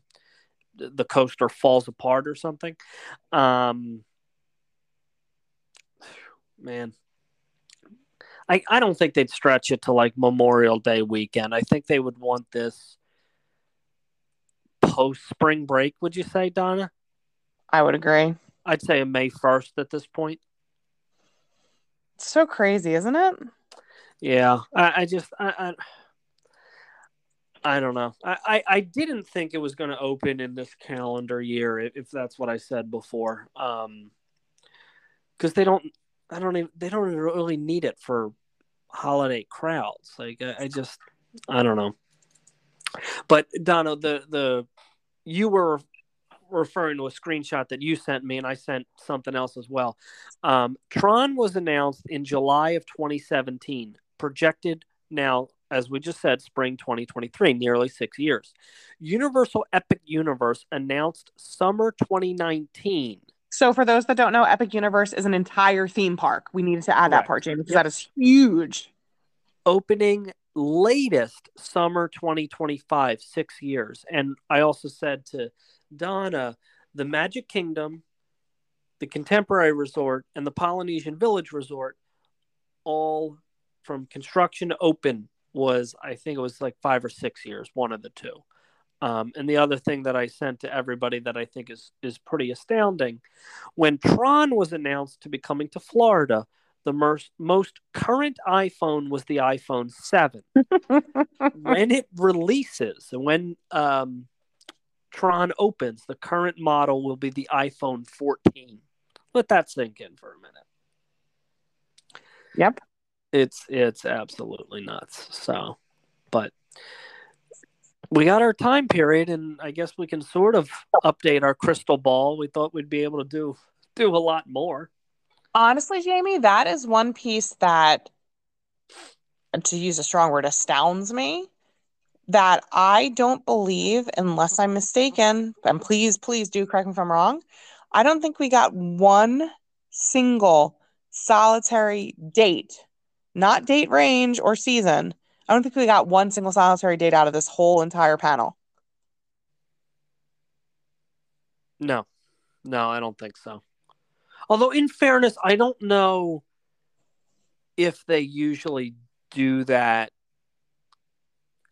[SPEAKER 1] the coaster falls apart or something. Um, man, I, I don't think they'd stretch it to like Memorial Day weekend. I think they would want this post spring break, would you say, Donna?
[SPEAKER 2] I would agree.
[SPEAKER 1] I'd say a May 1st at this point.
[SPEAKER 2] It's so crazy, isn't it?
[SPEAKER 1] Yeah, I, I just I, I, I don't know. I, I, didn't think it was going to open in this calendar year, if, that's what I said before. Um, because they don't, I don't even they don't really need it for holiday crowds. Like I, I just I don't know. But Donna, the the you were referring to a screenshot that you sent me, and I sent something else as well. Um, Tron was announced in July of 2017 projected now, as we just said, spring 2023, nearly six years. Universal Epic Universe announced summer 2019.
[SPEAKER 2] So, for those that don't know, Epic Universe is an entire theme park. We needed to add that part, James, because yep. that is huge.
[SPEAKER 1] Opening latest summer 2025, six years. And I also said to Donna, the Magic Kingdom, the Contemporary Resort, and the Polynesian Village Resort all from construction to open was I think it was like five or six years, one of the two. Um, and the other thing that I sent to everybody that I think is is pretty astounding, when Tron was announced to be coming to Florida, the most most current iPhone was the iPhone seven. [LAUGHS] when it releases, and when um, Tron opens, the current model will be the iPhone 14. Let that sink in for a minute.
[SPEAKER 2] Yep
[SPEAKER 1] it's it's absolutely nuts. So, but we got our time period, and I guess we can sort of update our crystal ball. We thought we'd be able to do do a lot more.
[SPEAKER 2] Honestly, Jamie, that is one piece that, to use a strong word, astounds me. That I don't believe, unless I'm mistaken, and please, please do correct me if I'm wrong. I don't think we got one single solitary date, not date range or season. I don't think we got one single solitary date out of this whole entire panel.
[SPEAKER 1] No, no, I don't think so. Although, in fairness, I don't know if they usually do that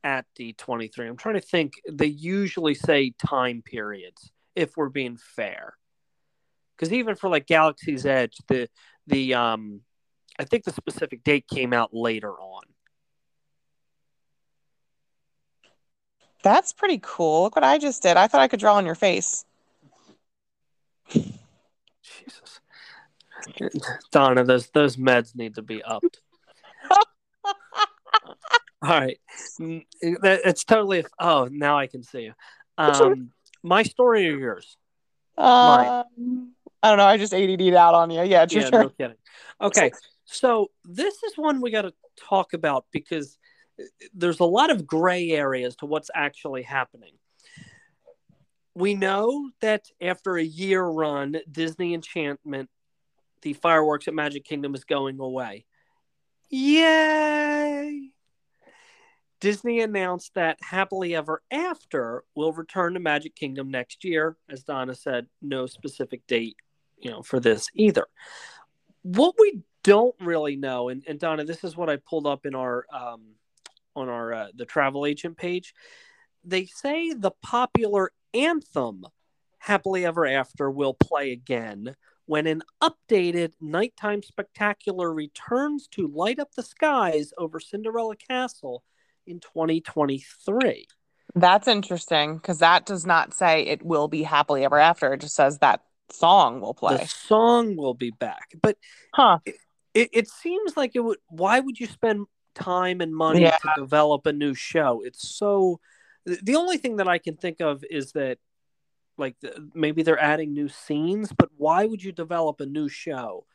[SPEAKER 1] at D23. I'm trying to think. They usually say time periods if we're being fair. Because even for like Galaxy's Edge, the the um I think the specific date came out later on.
[SPEAKER 2] That's pretty cool. Look what I just did. I thought I could draw on your face.
[SPEAKER 1] Jesus. Donna, those those meds need to be upped. [LAUGHS] All right, it's totally. Oh, now I can see you. Um, my story or yours?
[SPEAKER 2] Um, I don't know. I just ADD'd out on you. Yeah, yeah,
[SPEAKER 1] no kidding. Okay, [LAUGHS] so this is one we got to talk about because uh, there's a lot of gray areas to what's actually happening. We know that after a year run, Disney Enchantment, the fireworks at Magic Kingdom is going away. Yay! Disney announced that Happily Ever After will return to Magic Kingdom next year. As Donna said, no specific date, you know, for this either. What we don't really know, and, and Donna, this is what I pulled up in our um, on our uh, the travel agent page. They say the popular anthem "Happily Ever After" will play again when an updated nighttime spectacular returns to light up the skies over Cinderella Castle in 2023.
[SPEAKER 2] That's interesting because that does not say it will be happily ever after. It just says that song will play.
[SPEAKER 1] The song will be back. But
[SPEAKER 2] huh.
[SPEAKER 1] It, it, seems like it would why would you spend time and money yeah. to develop a new show? It's so the only thing that I can think of is that like maybe they're adding new scenes, but why would you develop a new show?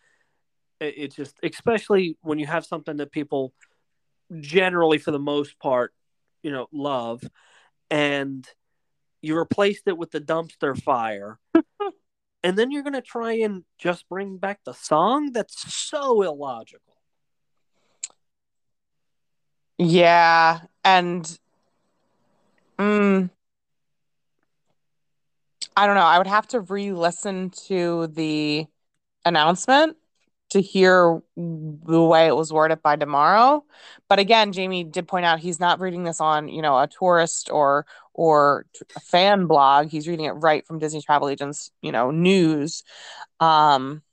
[SPEAKER 1] It, it just especially when you have something that people generally for the most part, you know, love, and you replaced it with the dumpster fire. And then you're going to try and just bring back the song that's so illogical.
[SPEAKER 2] Yeah, and mm, I don't know. I would have to re-listen to the announcement to hear the way it was worded by D'Amaro. But again, Jamie did point out he's not reading this on, you know, a tourist or or a fan blog. He's reading it right from Disney Travel Agents, you know, news. Um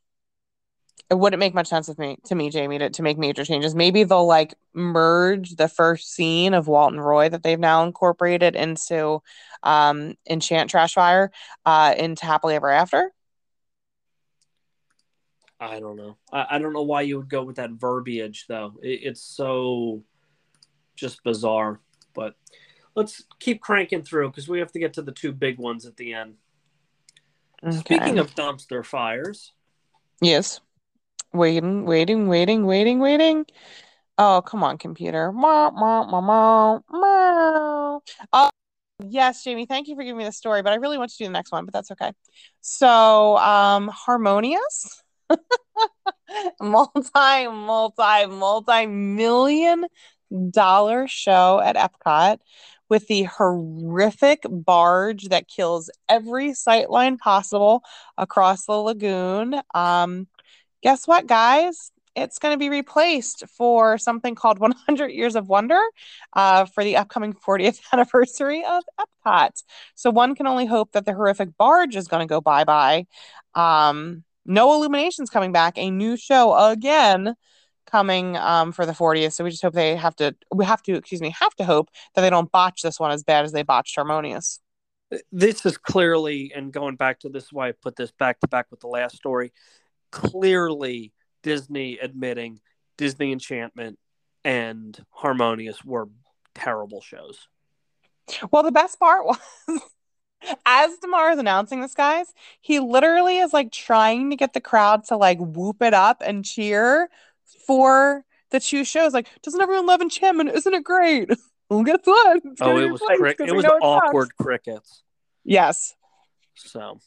[SPEAKER 2] it wouldn't make much sense with me to me, Jamie, to, to make major changes. Maybe they'll like merge the first scene of Walt and Roy that they've now incorporated into um Enchant Trashfire uh into Happily Ever After
[SPEAKER 1] I don't know. I, I don't know why you would go with that verbiage though. It, it's so just bizarre. But let's keep cranking through because we have to get to the two big ones at the end. Okay. Speaking of dumpster fires.
[SPEAKER 2] Yes. Waiting, waiting, waiting, waiting, waiting. Oh, come on, computer. Oh, yes, Jamie, thank you for giving me the story, but I really want to do the next one, but that's okay. So, um, Harmonious multi, multi, multi million dollar show at Epcot with the horrific barge that kills every sightline possible across the lagoon. Um, guess what, guys? It's going to be replaced for something called 100 Years of Wonder uh, for the upcoming 40th [LAUGHS] anniversary of Epcot. So one can only hope that the horrific barge is going to go bye bye. Um, no Illuminations coming back, a new show again coming um, for the 40th. So we just hope they have to, we have to, excuse me, have to hope that they don't botch this one as bad as they botched Harmonious.
[SPEAKER 1] This is clearly, and going back to this is why I put this back to back with the last story. Clearly, Disney admitting Disney Enchantment and Harmonious were terrible shows.
[SPEAKER 2] Well, the best part [LAUGHS] was as Damar is announcing this, guys, he literally is like trying to get the crowd to like whoop it up and cheer for the two shows. Like, doesn't everyone love Enchantment? Isn't it great? [LAUGHS] Well, guess what?
[SPEAKER 1] oh, it was cri- it was awkward crickets.
[SPEAKER 2] Yes.
[SPEAKER 1] So,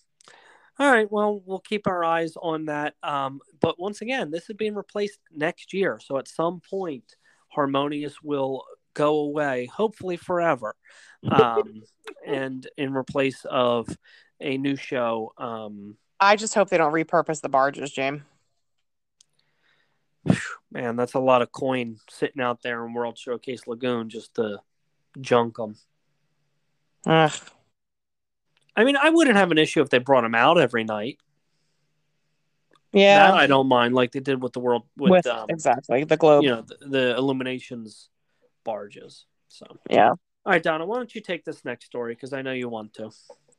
[SPEAKER 1] All right. Well, we'll keep our eyes on that. Um, but once again, this is being replaced next year. So at some point, Harmonious will go away, hopefully forever, [LAUGHS] um, and in replace of a new show. Um,
[SPEAKER 2] I just hope they don't repurpose the barges, James. [SIGHS]
[SPEAKER 1] Man, that's a lot of coin sitting out there in World Showcase Lagoon just to junk them.
[SPEAKER 2] Ugh.
[SPEAKER 1] I mean, I wouldn't have an issue if they brought them out every night.
[SPEAKER 2] Yeah,
[SPEAKER 1] That I don't mind, like they did with the world with,
[SPEAKER 2] with
[SPEAKER 1] um,
[SPEAKER 2] exactly the globe.
[SPEAKER 1] you know the, the illuminations barges. So,
[SPEAKER 2] Yeah,
[SPEAKER 1] all right, Donna, why don't you take this next story because I know you want to.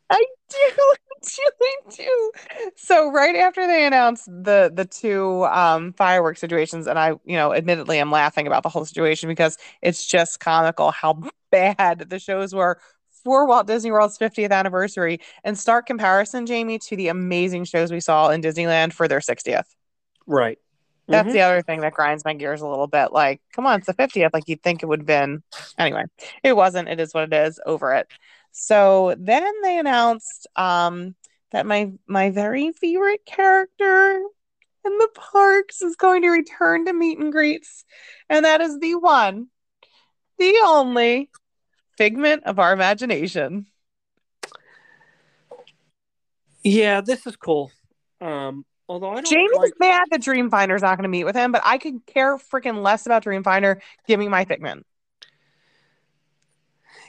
[SPEAKER 2] I do, [LAUGHS] I do, do. So right after they announced the the two um fireworks situations, and I, you know, admittedly, I'm laughing about the whole situation because it's just comical how [LAUGHS] bad the shows were for Walt Disney World's 50th anniversary. And stark comparison, Jamie, to the amazing shows we saw in Disneyland for their 60th.
[SPEAKER 1] Right.
[SPEAKER 2] That's
[SPEAKER 1] Mhm.
[SPEAKER 2] the other thing that grinds my gears a little bit. Like, come on, it's the 50th. Like, you'd think it would have been. Anyway, it wasn't. It is what it is. Over it. So then they announced um, that my my very favorite character in the parks is going to return to meet and greets, and that is the one, the only figment of our imagination.
[SPEAKER 1] Yeah, this is cool. Um, although I don't
[SPEAKER 2] Jamie
[SPEAKER 1] like
[SPEAKER 2] is mad that Dreamfinder's not going to meet with him, but I could care freaking less about Dreamfinder. Give me my figment.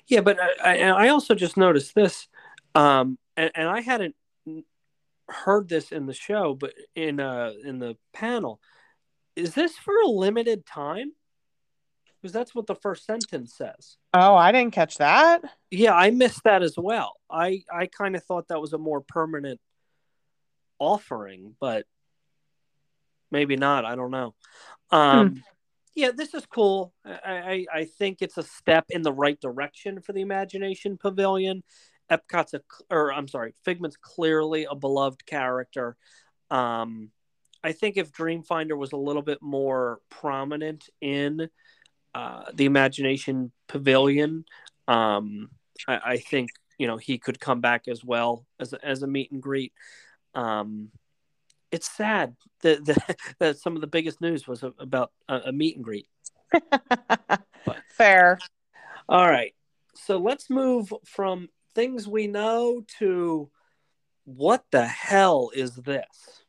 [SPEAKER 1] Yeah, but I, I, I also just noticed this, um, and, and I hadn't heard this in the show, but in uh in the panel, is this for a limited time? Because that's what the first sentence says.
[SPEAKER 2] Oh, I didn't catch that.
[SPEAKER 1] Yeah, I missed that as well. I I kind of thought that was a more permanent offering, but maybe not. I don't know. Um, Yeah, this is cool. I, I I think it's a step in the right direction for the Imagination Pavilion. Epcot's a, or I'm sorry, Figment's clearly a beloved character. Um, I think if Dreamfinder was a little bit more prominent in uh, the Imagination Pavilion, um, I, I think you know he could come back as well as a, as a meet and greet. Um, it's sad that, [LAUGHS] that that some of the biggest news was about a, a meet and greet. [LAUGHS]
[SPEAKER 2] Fair.
[SPEAKER 1] All right, so let's move from things we know to what the hell is this?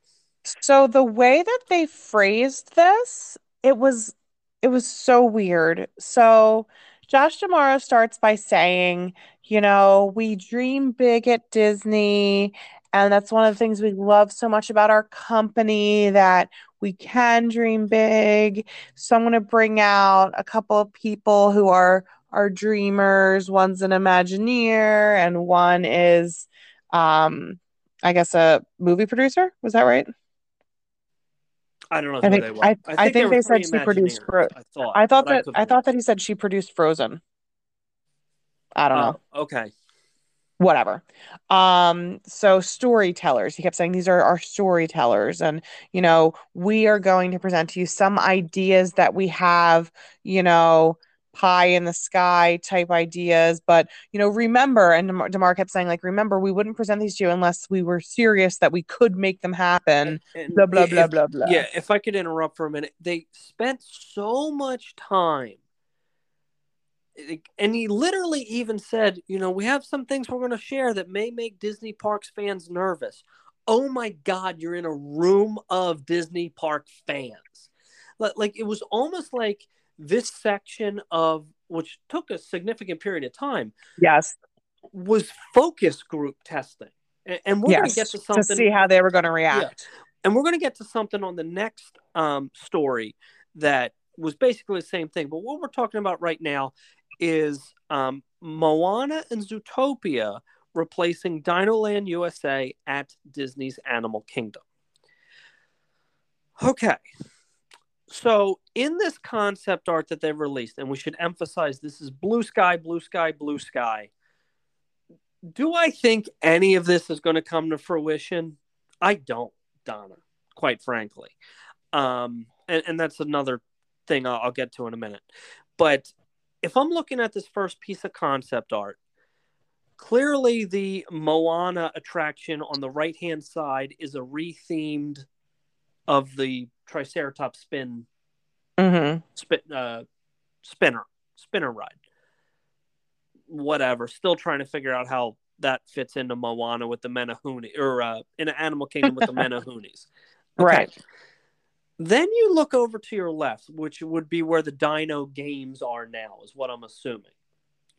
[SPEAKER 2] So the way that they phrased this, it was it was so weird. So Josh D'Amaro starts by saying, you know, we dream big at Disney, and that's one of the things we love so much about our company that we can dream big. So I'm going to bring out a couple of people who are are dreamers. One's an Imagineer, and one is, um, I guess, a movie producer. Was that right?
[SPEAKER 1] I don't know
[SPEAKER 2] I think-
[SPEAKER 1] they were.
[SPEAKER 2] I- I
[SPEAKER 1] there
[SPEAKER 2] think
[SPEAKER 1] were
[SPEAKER 2] they said she produced Fro-
[SPEAKER 1] I thought.
[SPEAKER 2] I thought that
[SPEAKER 1] could
[SPEAKER 2] I thought that he said she produced Frozen. I don't know.
[SPEAKER 1] Oh, okay.
[SPEAKER 2] Whatever. Um, so storytellers. He kept saying these are our storytellers, and you know, we are going to present to you some ideas that we have, you know, pie in the sky type ideas. But you know, remember, and Demar, Demar kept saying, like, remember, we wouldn't present these to you unless we were serious that we could make them happen.
[SPEAKER 1] And
[SPEAKER 2] Blah blah
[SPEAKER 1] if-
[SPEAKER 2] blah blah blah.
[SPEAKER 1] Yeah, if I could interrupt for a minute, they spent so much time. And he literally even said, you know, we have some things we're going to share that may make Disney Parks fans nervous. Oh my God, you're in a room of Disney Park fans. Like, it was almost like this section of, which took a significant period of time,
[SPEAKER 2] Yes.
[SPEAKER 1] was focus group testing. And, and we're going to get to something.
[SPEAKER 2] to see how they were going to react.
[SPEAKER 1] and we're going to get to something on the next um, story that was basically the same thing. But what we're talking about right now is um, Moana and Zootopia replacing Dinoland USA at Disney's Animal Kingdom. Okay. So, in this concept art that they've released, and we should emphasize this is blue sky, blue sky, blue sky. Do I think any of this is going to come to fruition? I don't, Donna, quite frankly. Um, and, and that's another thing I'll, I'll get to in a minute. But if I'm looking at this first piece of concept art, clearly the Moana attraction on the right hand side is a rethemed of the Triceratops spin
[SPEAKER 2] Mm-hmm.
[SPEAKER 1] spin uh, spinner spinner ride. Whatever. Still trying to figure out how that fits into Moana with the Menehune or uh, in Animal Kingdom with the [LAUGHS] Menehunes.
[SPEAKER 2] Right.
[SPEAKER 1] Then you look over to your left, which would be where the Dino Games are now, is what I'm assuming.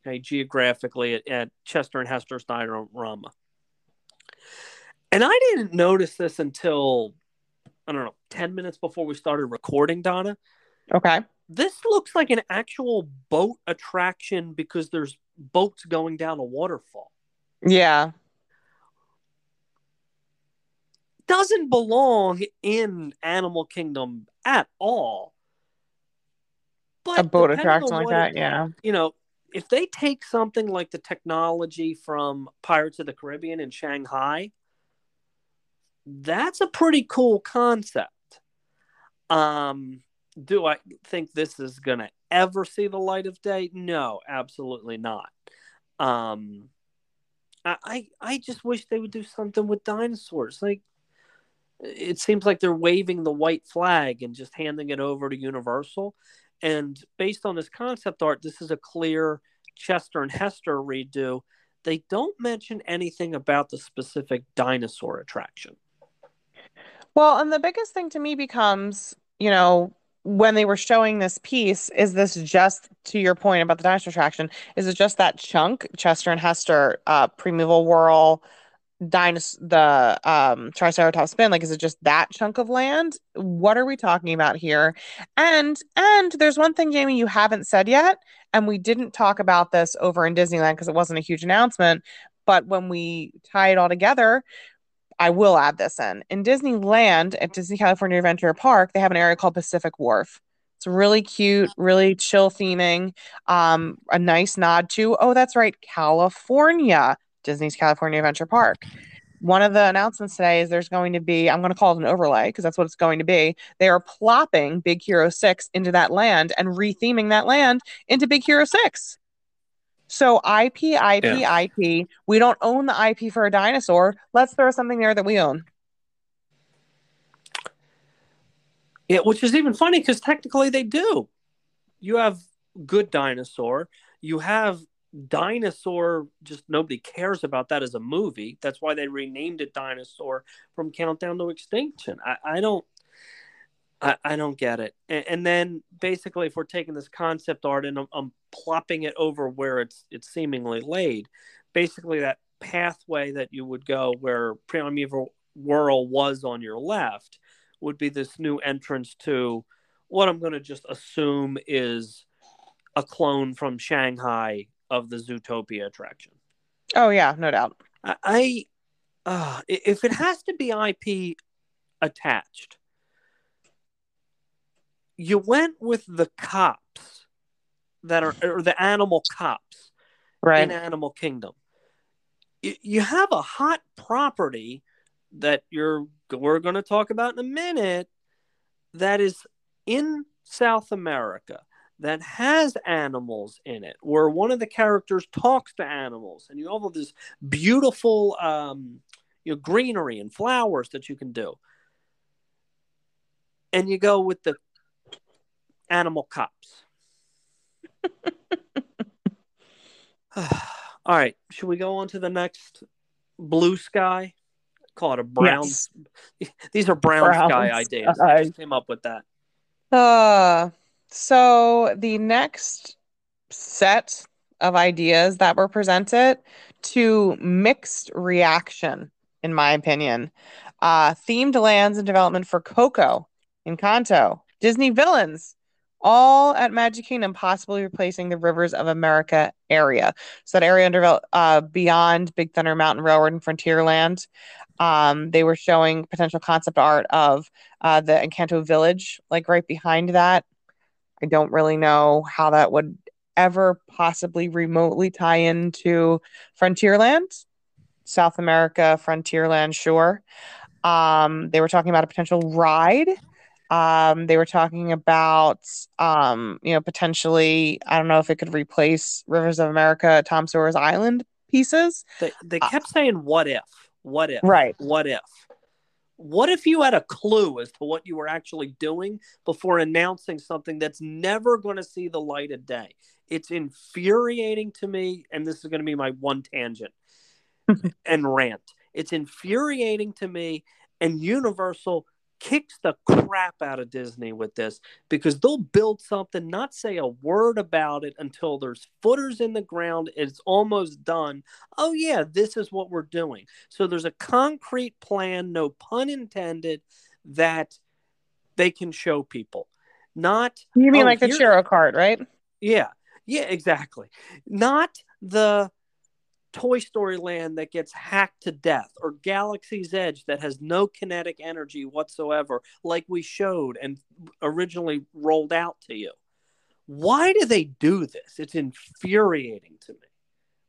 [SPEAKER 1] Okay, geographically at, at Chester and Hester's Dino-Rama. And I didn't notice this until I don't know, 10 minutes before we started recording, Donna.
[SPEAKER 2] Okay.
[SPEAKER 1] This looks like an actual boat attraction because there's boats going down a waterfall.
[SPEAKER 2] Yeah.
[SPEAKER 1] Doesn't belong in Animal Kingdom at all. But
[SPEAKER 2] A boat attraction like that.
[SPEAKER 1] it-
[SPEAKER 2] Yeah.
[SPEAKER 1] you know, if they take something like the technology from Pirates of the Caribbean in Shanghai, that's a pretty cool concept. Um, do I think this is going to ever see the light of day? No, absolutely not. Um, I I just wish they would do something with dinosaurs. Like, it seems like they're waving the white flag and just handing it over to Universal. And based on this concept art, this is a clear Chester and Hester redo. They don't mention anything about the specific dinosaur attraction.
[SPEAKER 2] Well, and the biggest thing to me becomes, you know, when they were showing this piece, is this just to your point about the dinosaur attraction? Is it just that chunk, Chester and Hester, uh, primeval whirl, dinos the um Triceratops spin? Like, is it just that chunk of land? What are we talking about here? And and there's one thing, Jamie, you haven't said yet, and we didn't talk about this over in Disneyland because it wasn't a huge announcement. But when we tie it all together, I will add this in. In Disneyland at Disney California Adventure Park, they have an area called Pacific Wharf. It's really cute, really chill theming. Um, a nice nod to, oh, that's right, California, Disney's California Adventure Park. One of the announcements today is there's going to be, I'm going to call it an overlay because that's what it's going to be. They are plopping Big Hero 6 into that land and retheming that land into Big Hero 6. So IP, IP, IP. We don't own the IP for a dinosaur. Let's throw something there that we own.
[SPEAKER 1] Yeah, which is even funny because technically they do. You have good dinosaur. You have dinosaur. Just nobody cares about that as a movie. That's why they renamed it Dinosaur from Countdown to Extinction. I, I don't. I, I don't get it. And, and then basically, if we're taking this concept art and I'm, I'm plopping it over where it's it's seemingly laid, basically that pathway that you would go where Primeval Whirl was on your left would be this new entrance to what I'm going to just assume is a clone from Shanghai of the Zootopia attraction.
[SPEAKER 2] Oh yeah, no doubt.
[SPEAKER 1] I, I uh, if it has to be IP attached, you went with the cops that are or the animal cops
[SPEAKER 2] Right.
[SPEAKER 1] in Animal Kingdom. You, you have a hot property that you're we're going to talk about in a minute that is in South America that has animals in it where one of the characters talks to animals and you have all this beautiful um, you know, greenery and flowers that you can do. And you go with the animal cops. [SIGHS] All right should we go on to the next blue sky? Call it a brown
[SPEAKER 2] Yes.
[SPEAKER 1] these are brown,
[SPEAKER 2] Brown
[SPEAKER 1] sky. Ideas i just came up with that.
[SPEAKER 2] Uh, so the next set of ideas that were presented to mixed reaction, in my opinion. Uh, themed lands and development for Coco, Encanto, Disney villains, all at Magic Kingdom, possibly replacing the Rivers of America area. So that area under uh, beyond Big Thunder Mountain Railroad and Frontierland. Um, they were showing potential concept art of uh, the Encanto Village, like right behind that. I don't really know how that would ever possibly remotely tie into Frontierland, South America, Frontierland, sure. Um, they were talking about a potential ride. Um, they were talking about, um, you know, potentially, I don't know if it could replace Rivers of America, Tom Sawyer's Island pieces.
[SPEAKER 1] They they kept saying what if? What if?
[SPEAKER 2] Right.
[SPEAKER 1] What if? What if you had a clue as to what you were actually doing before announcing something that's never going to see the light of day? It's infuriating to me, and this is going to be my one tangent [LAUGHS] and rant. It's infuriating to me, and Universal kicks the crap out of Disney with this because they'll build something, not say a word about it until there's footers in the ground, it's almost done. Oh, yeah, this is what we're doing. So there's a concrete plan, no pun intended, that they can show people. Not
[SPEAKER 2] You mean
[SPEAKER 1] oh,
[SPEAKER 2] like the Chiro card, right?
[SPEAKER 1] yeah, yeah, exactly. Not the Toy Story Land that gets hacked to death, or Galaxy's Edge that has no kinetic energy whatsoever, like we showed and originally rolled out to you. Why do they do this? It's infuriating to me.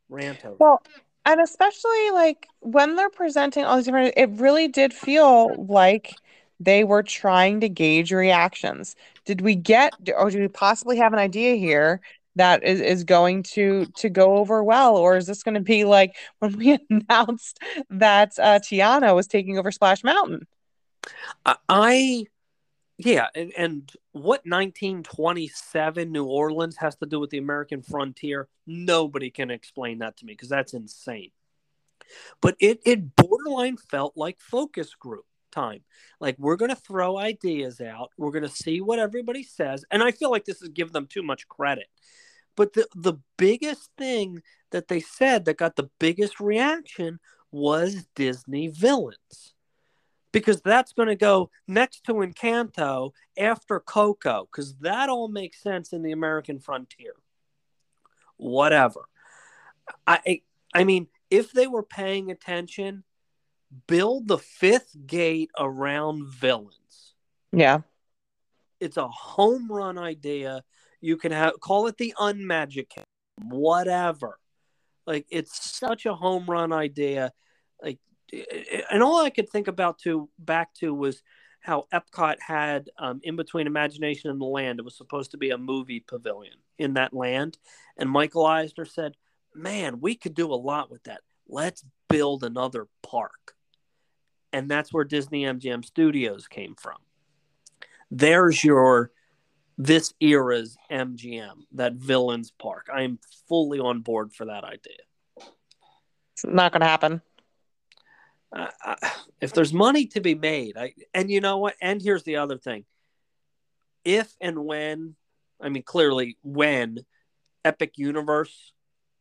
[SPEAKER 1] Rant over.
[SPEAKER 2] Well, and especially like when they're presenting all these different, it really did feel like they were trying to gauge reactions. Did we get, or do we possibly have an idea here that is, is going to to go over well, or is this going to be like [LAUGHS] when we [LAUGHS] announced that uh, Tiana was taking over Splash Mountain?
[SPEAKER 1] I, yeah, and, and what 1927 New Orleans has to do with the American frontier, nobody can explain that to me because that's insane. But it it borderline felt like focus group time. Like we're going to throw ideas out, we're going to see what everybody says, and I feel like this is giving them too much credit. But the the biggest thing that they said that got the biggest reaction was Disney villains because that's going to go next to Encanto after Coco, because that all makes sense in the American frontier. Whatever. I I mean, if they were paying attention, build the fifth gate around villains.
[SPEAKER 2] Yeah.
[SPEAKER 1] It's a home run idea. You can have call it the unmagic, whatever. Like it's such a home run idea. Like and all I could think about to back to was how Epcot had um, in between Imagination and the Land. It was supposed to be a movie pavilion in that land, and Michael Eisner said, "Man, we could do a lot with that. Let's build another park." And that's where Disney MGM Studios came from. There's your this era's MGM, that villains park. I am fully on board for that idea.
[SPEAKER 2] It's not going to happen.
[SPEAKER 1] Uh, if there's money to be made, I, and you know what? And here's the other thing: if and when, I mean, clearly when Epic Universe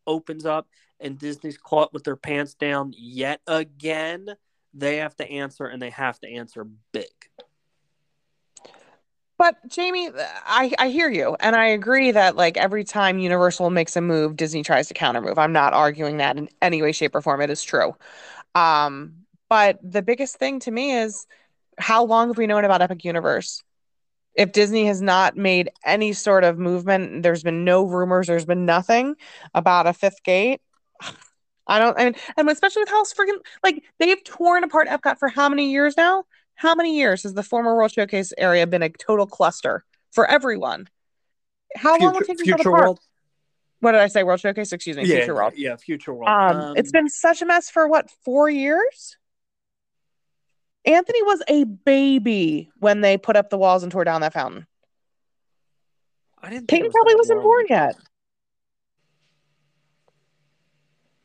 [SPEAKER 1] opens up and Disney's caught with their pants down yet again, they have to answer, and they have to answer big.
[SPEAKER 2] But Jamie, I, I hear you, and I agree that like every time Universal makes a move, Disney tries to counter move. I'm not arguing that in any way, shape, or form. It is true. Um, but the biggest thing to me is how long have we known about Epic Universe? If Disney has not made any sort of movement, there's been no rumors, there's been nothing about a fifth gate. I don't, I mean, and especially with how freaking like they've torn apart Epcot for how many years now? How many years has the former World Showcase area been a total cluster for everyone? How long will it take to build
[SPEAKER 1] Future
[SPEAKER 2] apart?
[SPEAKER 1] World?
[SPEAKER 2] What did I say? World Showcase? Excuse me,
[SPEAKER 1] Yeah,
[SPEAKER 2] Future World.
[SPEAKER 1] yeah, Future World.
[SPEAKER 2] Um, it's been such a mess for what four years. Anthony was a baby when they put up the walls and tore down that fountain.
[SPEAKER 1] I didn't.
[SPEAKER 2] Peyton probably wasn't born yet.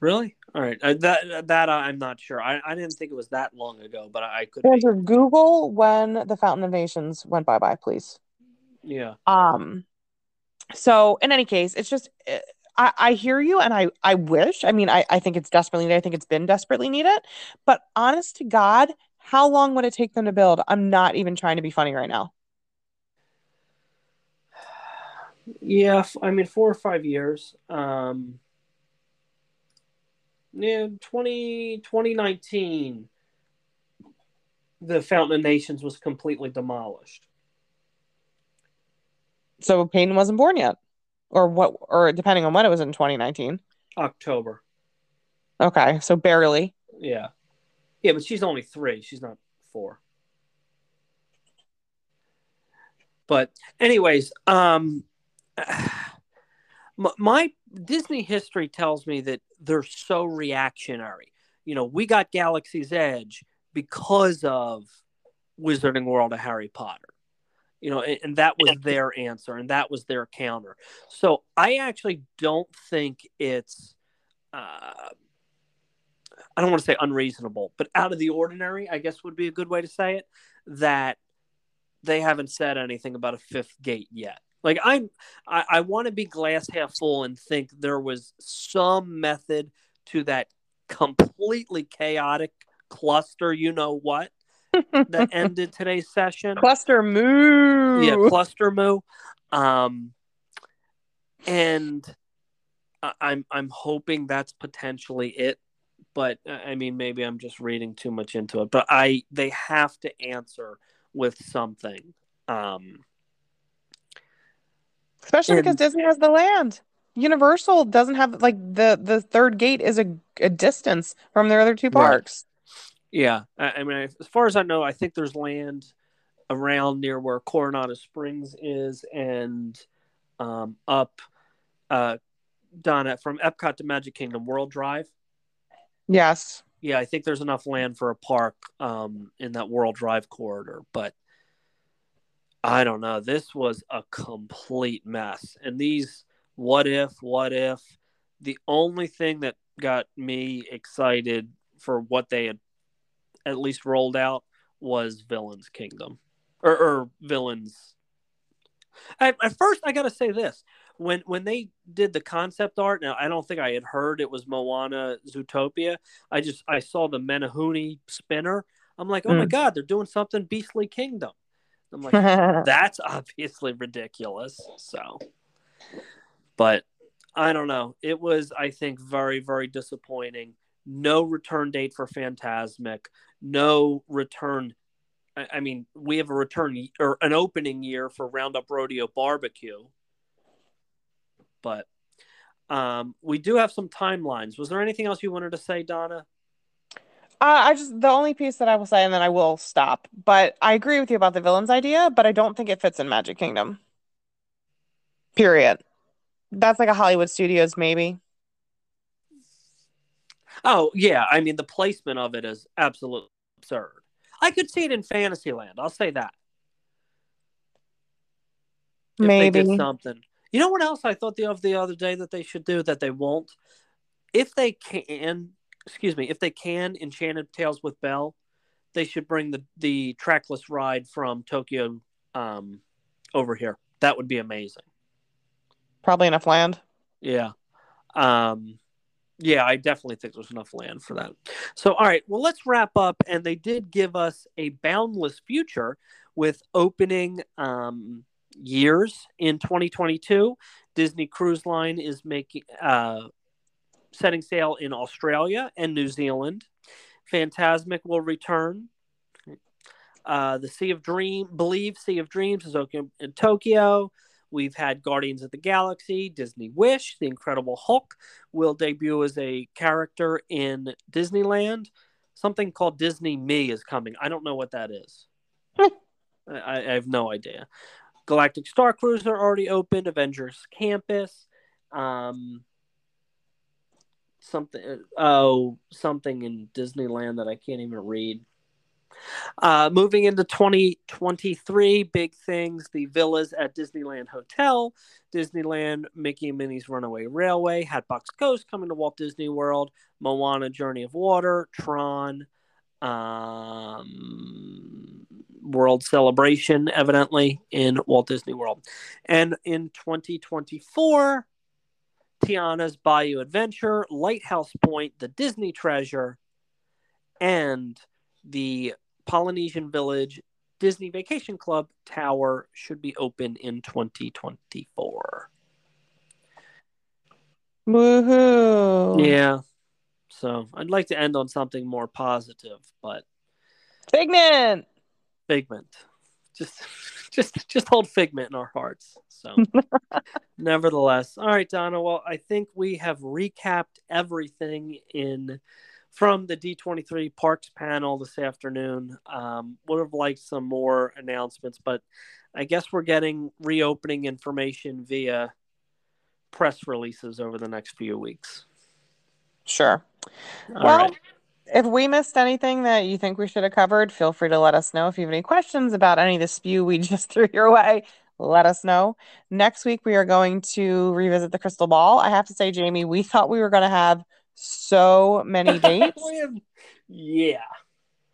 [SPEAKER 1] Really? All right. Uh, that that I'm not sure. I, I didn't think it was that long ago, but I, I could. Be.
[SPEAKER 2] Google when the Fountain of Nations went bye bye, please.
[SPEAKER 1] Yeah.
[SPEAKER 2] Um, so in any case, it's just eh, I, I hear you, and I I wish. I mean, I I think it's desperately needed. I think it's been desperately needed. But honest to God, how long would it take them to build? I'm not even trying to be funny right now. [SIGHS]
[SPEAKER 1] Yeah. I mean, four or five years. Um. Yeah, 20, 2019, the Fountain of Nations was completely demolished.
[SPEAKER 2] So Peyton wasn't born yet, or what? Or depending on when it was in 2019.
[SPEAKER 1] October.
[SPEAKER 2] Okay, so barely.
[SPEAKER 1] Yeah. Yeah, but she's only three. She's not four. But anyways, um [SIGHS] my Disney history tells me that they're so reactionary. You know, we got Galaxy's Edge because of Wizarding World of Harry Potter. You know, and, and that was their answer and that was their counter. So I actually don't think it's uh, I don't want to say unreasonable, but out of the ordinary, I guess would be a good way to say it, that they haven't said anything about a fifth gate yet. Like I'm, I, I want to be glass half full and think there was some method to that completely chaotic cluster. You know what? that [LAUGHS] ended today's session.
[SPEAKER 2] Cluster moo.
[SPEAKER 1] Yeah, cluster moo. Um, and I'm I'm hoping that's potentially it. But I mean, maybe I'm just reading too much into it. But I they have to answer with something. Um,
[SPEAKER 2] Especially and, because Disney has the land. Universal doesn't have like the the third gate is a, a distance from their other two parks.
[SPEAKER 1] Right. Yeah, I, I, mean, as far as I know, I think there's land around near where Coronado Springs is, and um, up uh, Donna from Epcot to Magic Kingdom World Drive.
[SPEAKER 2] Yes.
[SPEAKER 1] Yeah, I think there's enough land for a park um, in that World Drive corridor, but I don't know. This was a complete mess. And these what if, what if, the only thing that got me excited for what they had at least rolled out was Villains Kingdom or, or Villains. At, at first, I got to say this when when they did the concept art now i don't think i had heard it was moana zootopia i just i saw the menehune spinner i'm like oh mm. my god they're doing something beastly kingdom i'm like that's [LAUGHS] obviously ridiculous. So but i don't know. It was i think very very disappointing. No return date for Fantasmic. No return I mean, we have a return or an opening year for Roundup Rodeo Barbecue, but um, we do have some timelines. Was there anything else you wanted to say, Donna?
[SPEAKER 2] Uh, I just the only piece that I will say, and then I will stop. But I agree with you about the villains idea, but I don't think it fits in Magic Kingdom. Period. That's like a Hollywood Studios, maybe.
[SPEAKER 1] Oh yeah, I mean the placement of it is absolutely absurd. I could see it in Fantasyland. I'll say that.
[SPEAKER 2] If maybe
[SPEAKER 1] something. You know what else I thought the of the other day that they should do that they won't? If they can, excuse me, if they can Enchanted Tales with Belle, they should bring the the trackless ride from Tokyo um, over here. That would be amazing.
[SPEAKER 2] Probably enough land.
[SPEAKER 1] Yeah. Um, yeah, I definitely think there's enough land for that. So, all right, well, let's wrap up. And they did give us a boundless future with opening um, years in 2022. Disney Cruise Line is making uh, setting sail in Australia and New Zealand. Fantasmic will return. Uh, the Sea of Dream, believe Sea of Dreams is open in Tokyo. We've had Guardians of the Galaxy, Disney Wish, The Incredible Hulk will debut as a character in Disneyland. Something called Disney Me is coming. I don't know what that is. [LAUGHS] I, I have no idea. Galactic Star Cruiser already opened. Avengers Campus. Um, something. Oh, something in Disneyland that I can't even read. Uh, moving into 2023, big things the villas at Disneyland Hotel, Disneyland Mickey and Minnie's Runaway Railway, Hatbox Ghost coming to Walt Disney World, Moana Journey of Water, Tron, um, World Celebration, evidently, in Walt Disney World. And in 2024, Tiana's Bayou Adventure, Lighthouse Point, the Disney Treasure, and the Polynesian Village Disney Vacation Club Tower should be open in 2024.
[SPEAKER 2] Woohoo!
[SPEAKER 1] Yeah. So I'd like to end on something more positive, but
[SPEAKER 2] Figment.
[SPEAKER 1] Figment. Just [LAUGHS] just just hold Figment in our hearts. So [LAUGHS] nevertheless. All right, Donna. Well, I think we have recapped everything in from the D23 Parks panel this afternoon. Um, would have liked some more announcements, but I guess we're getting reopening information via press releases over the next few weeks.
[SPEAKER 2] Sure.
[SPEAKER 1] All
[SPEAKER 2] well,
[SPEAKER 1] right.
[SPEAKER 2] If we missed anything that you think we should have covered, feel free to let us know. If you have any questions about any of the spew we [LAUGHS] just threw your way, let us know. Next week, we are going to revisit the crystal ball. I have to say, Jamie, we thought we were going to have so many [LAUGHS] dates.
[SPEAKER 1] Yeah.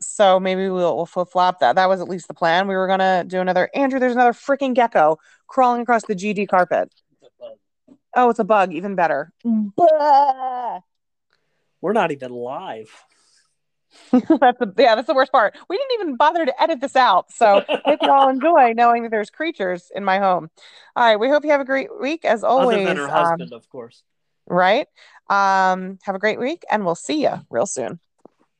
[SPEAKER 2] so maybe we'll, we'll flip flop that. That was at least the plan. We were going to do another. Andrew, there's another freaking gecko crawling across the GD carpet. Oh, it's a bug. Even better. Bah!
[SPEAKER 1] We're not even live. [LAUGHS]
[SPEAKER 2] that's the, yeah, that's the worst part. We didn't even bother to edit this out. So [LAUGHS] hope you all enjoy knowing that there's creatures in my home. All right, we hope you have a great week as always.
[SPEAKER 1] Other than her
[SPEAKER 2] um,
[SPEAKER 1] husband, of course.
[SPEAKER 2] right? Um, have a great week, and we'll see you real soon.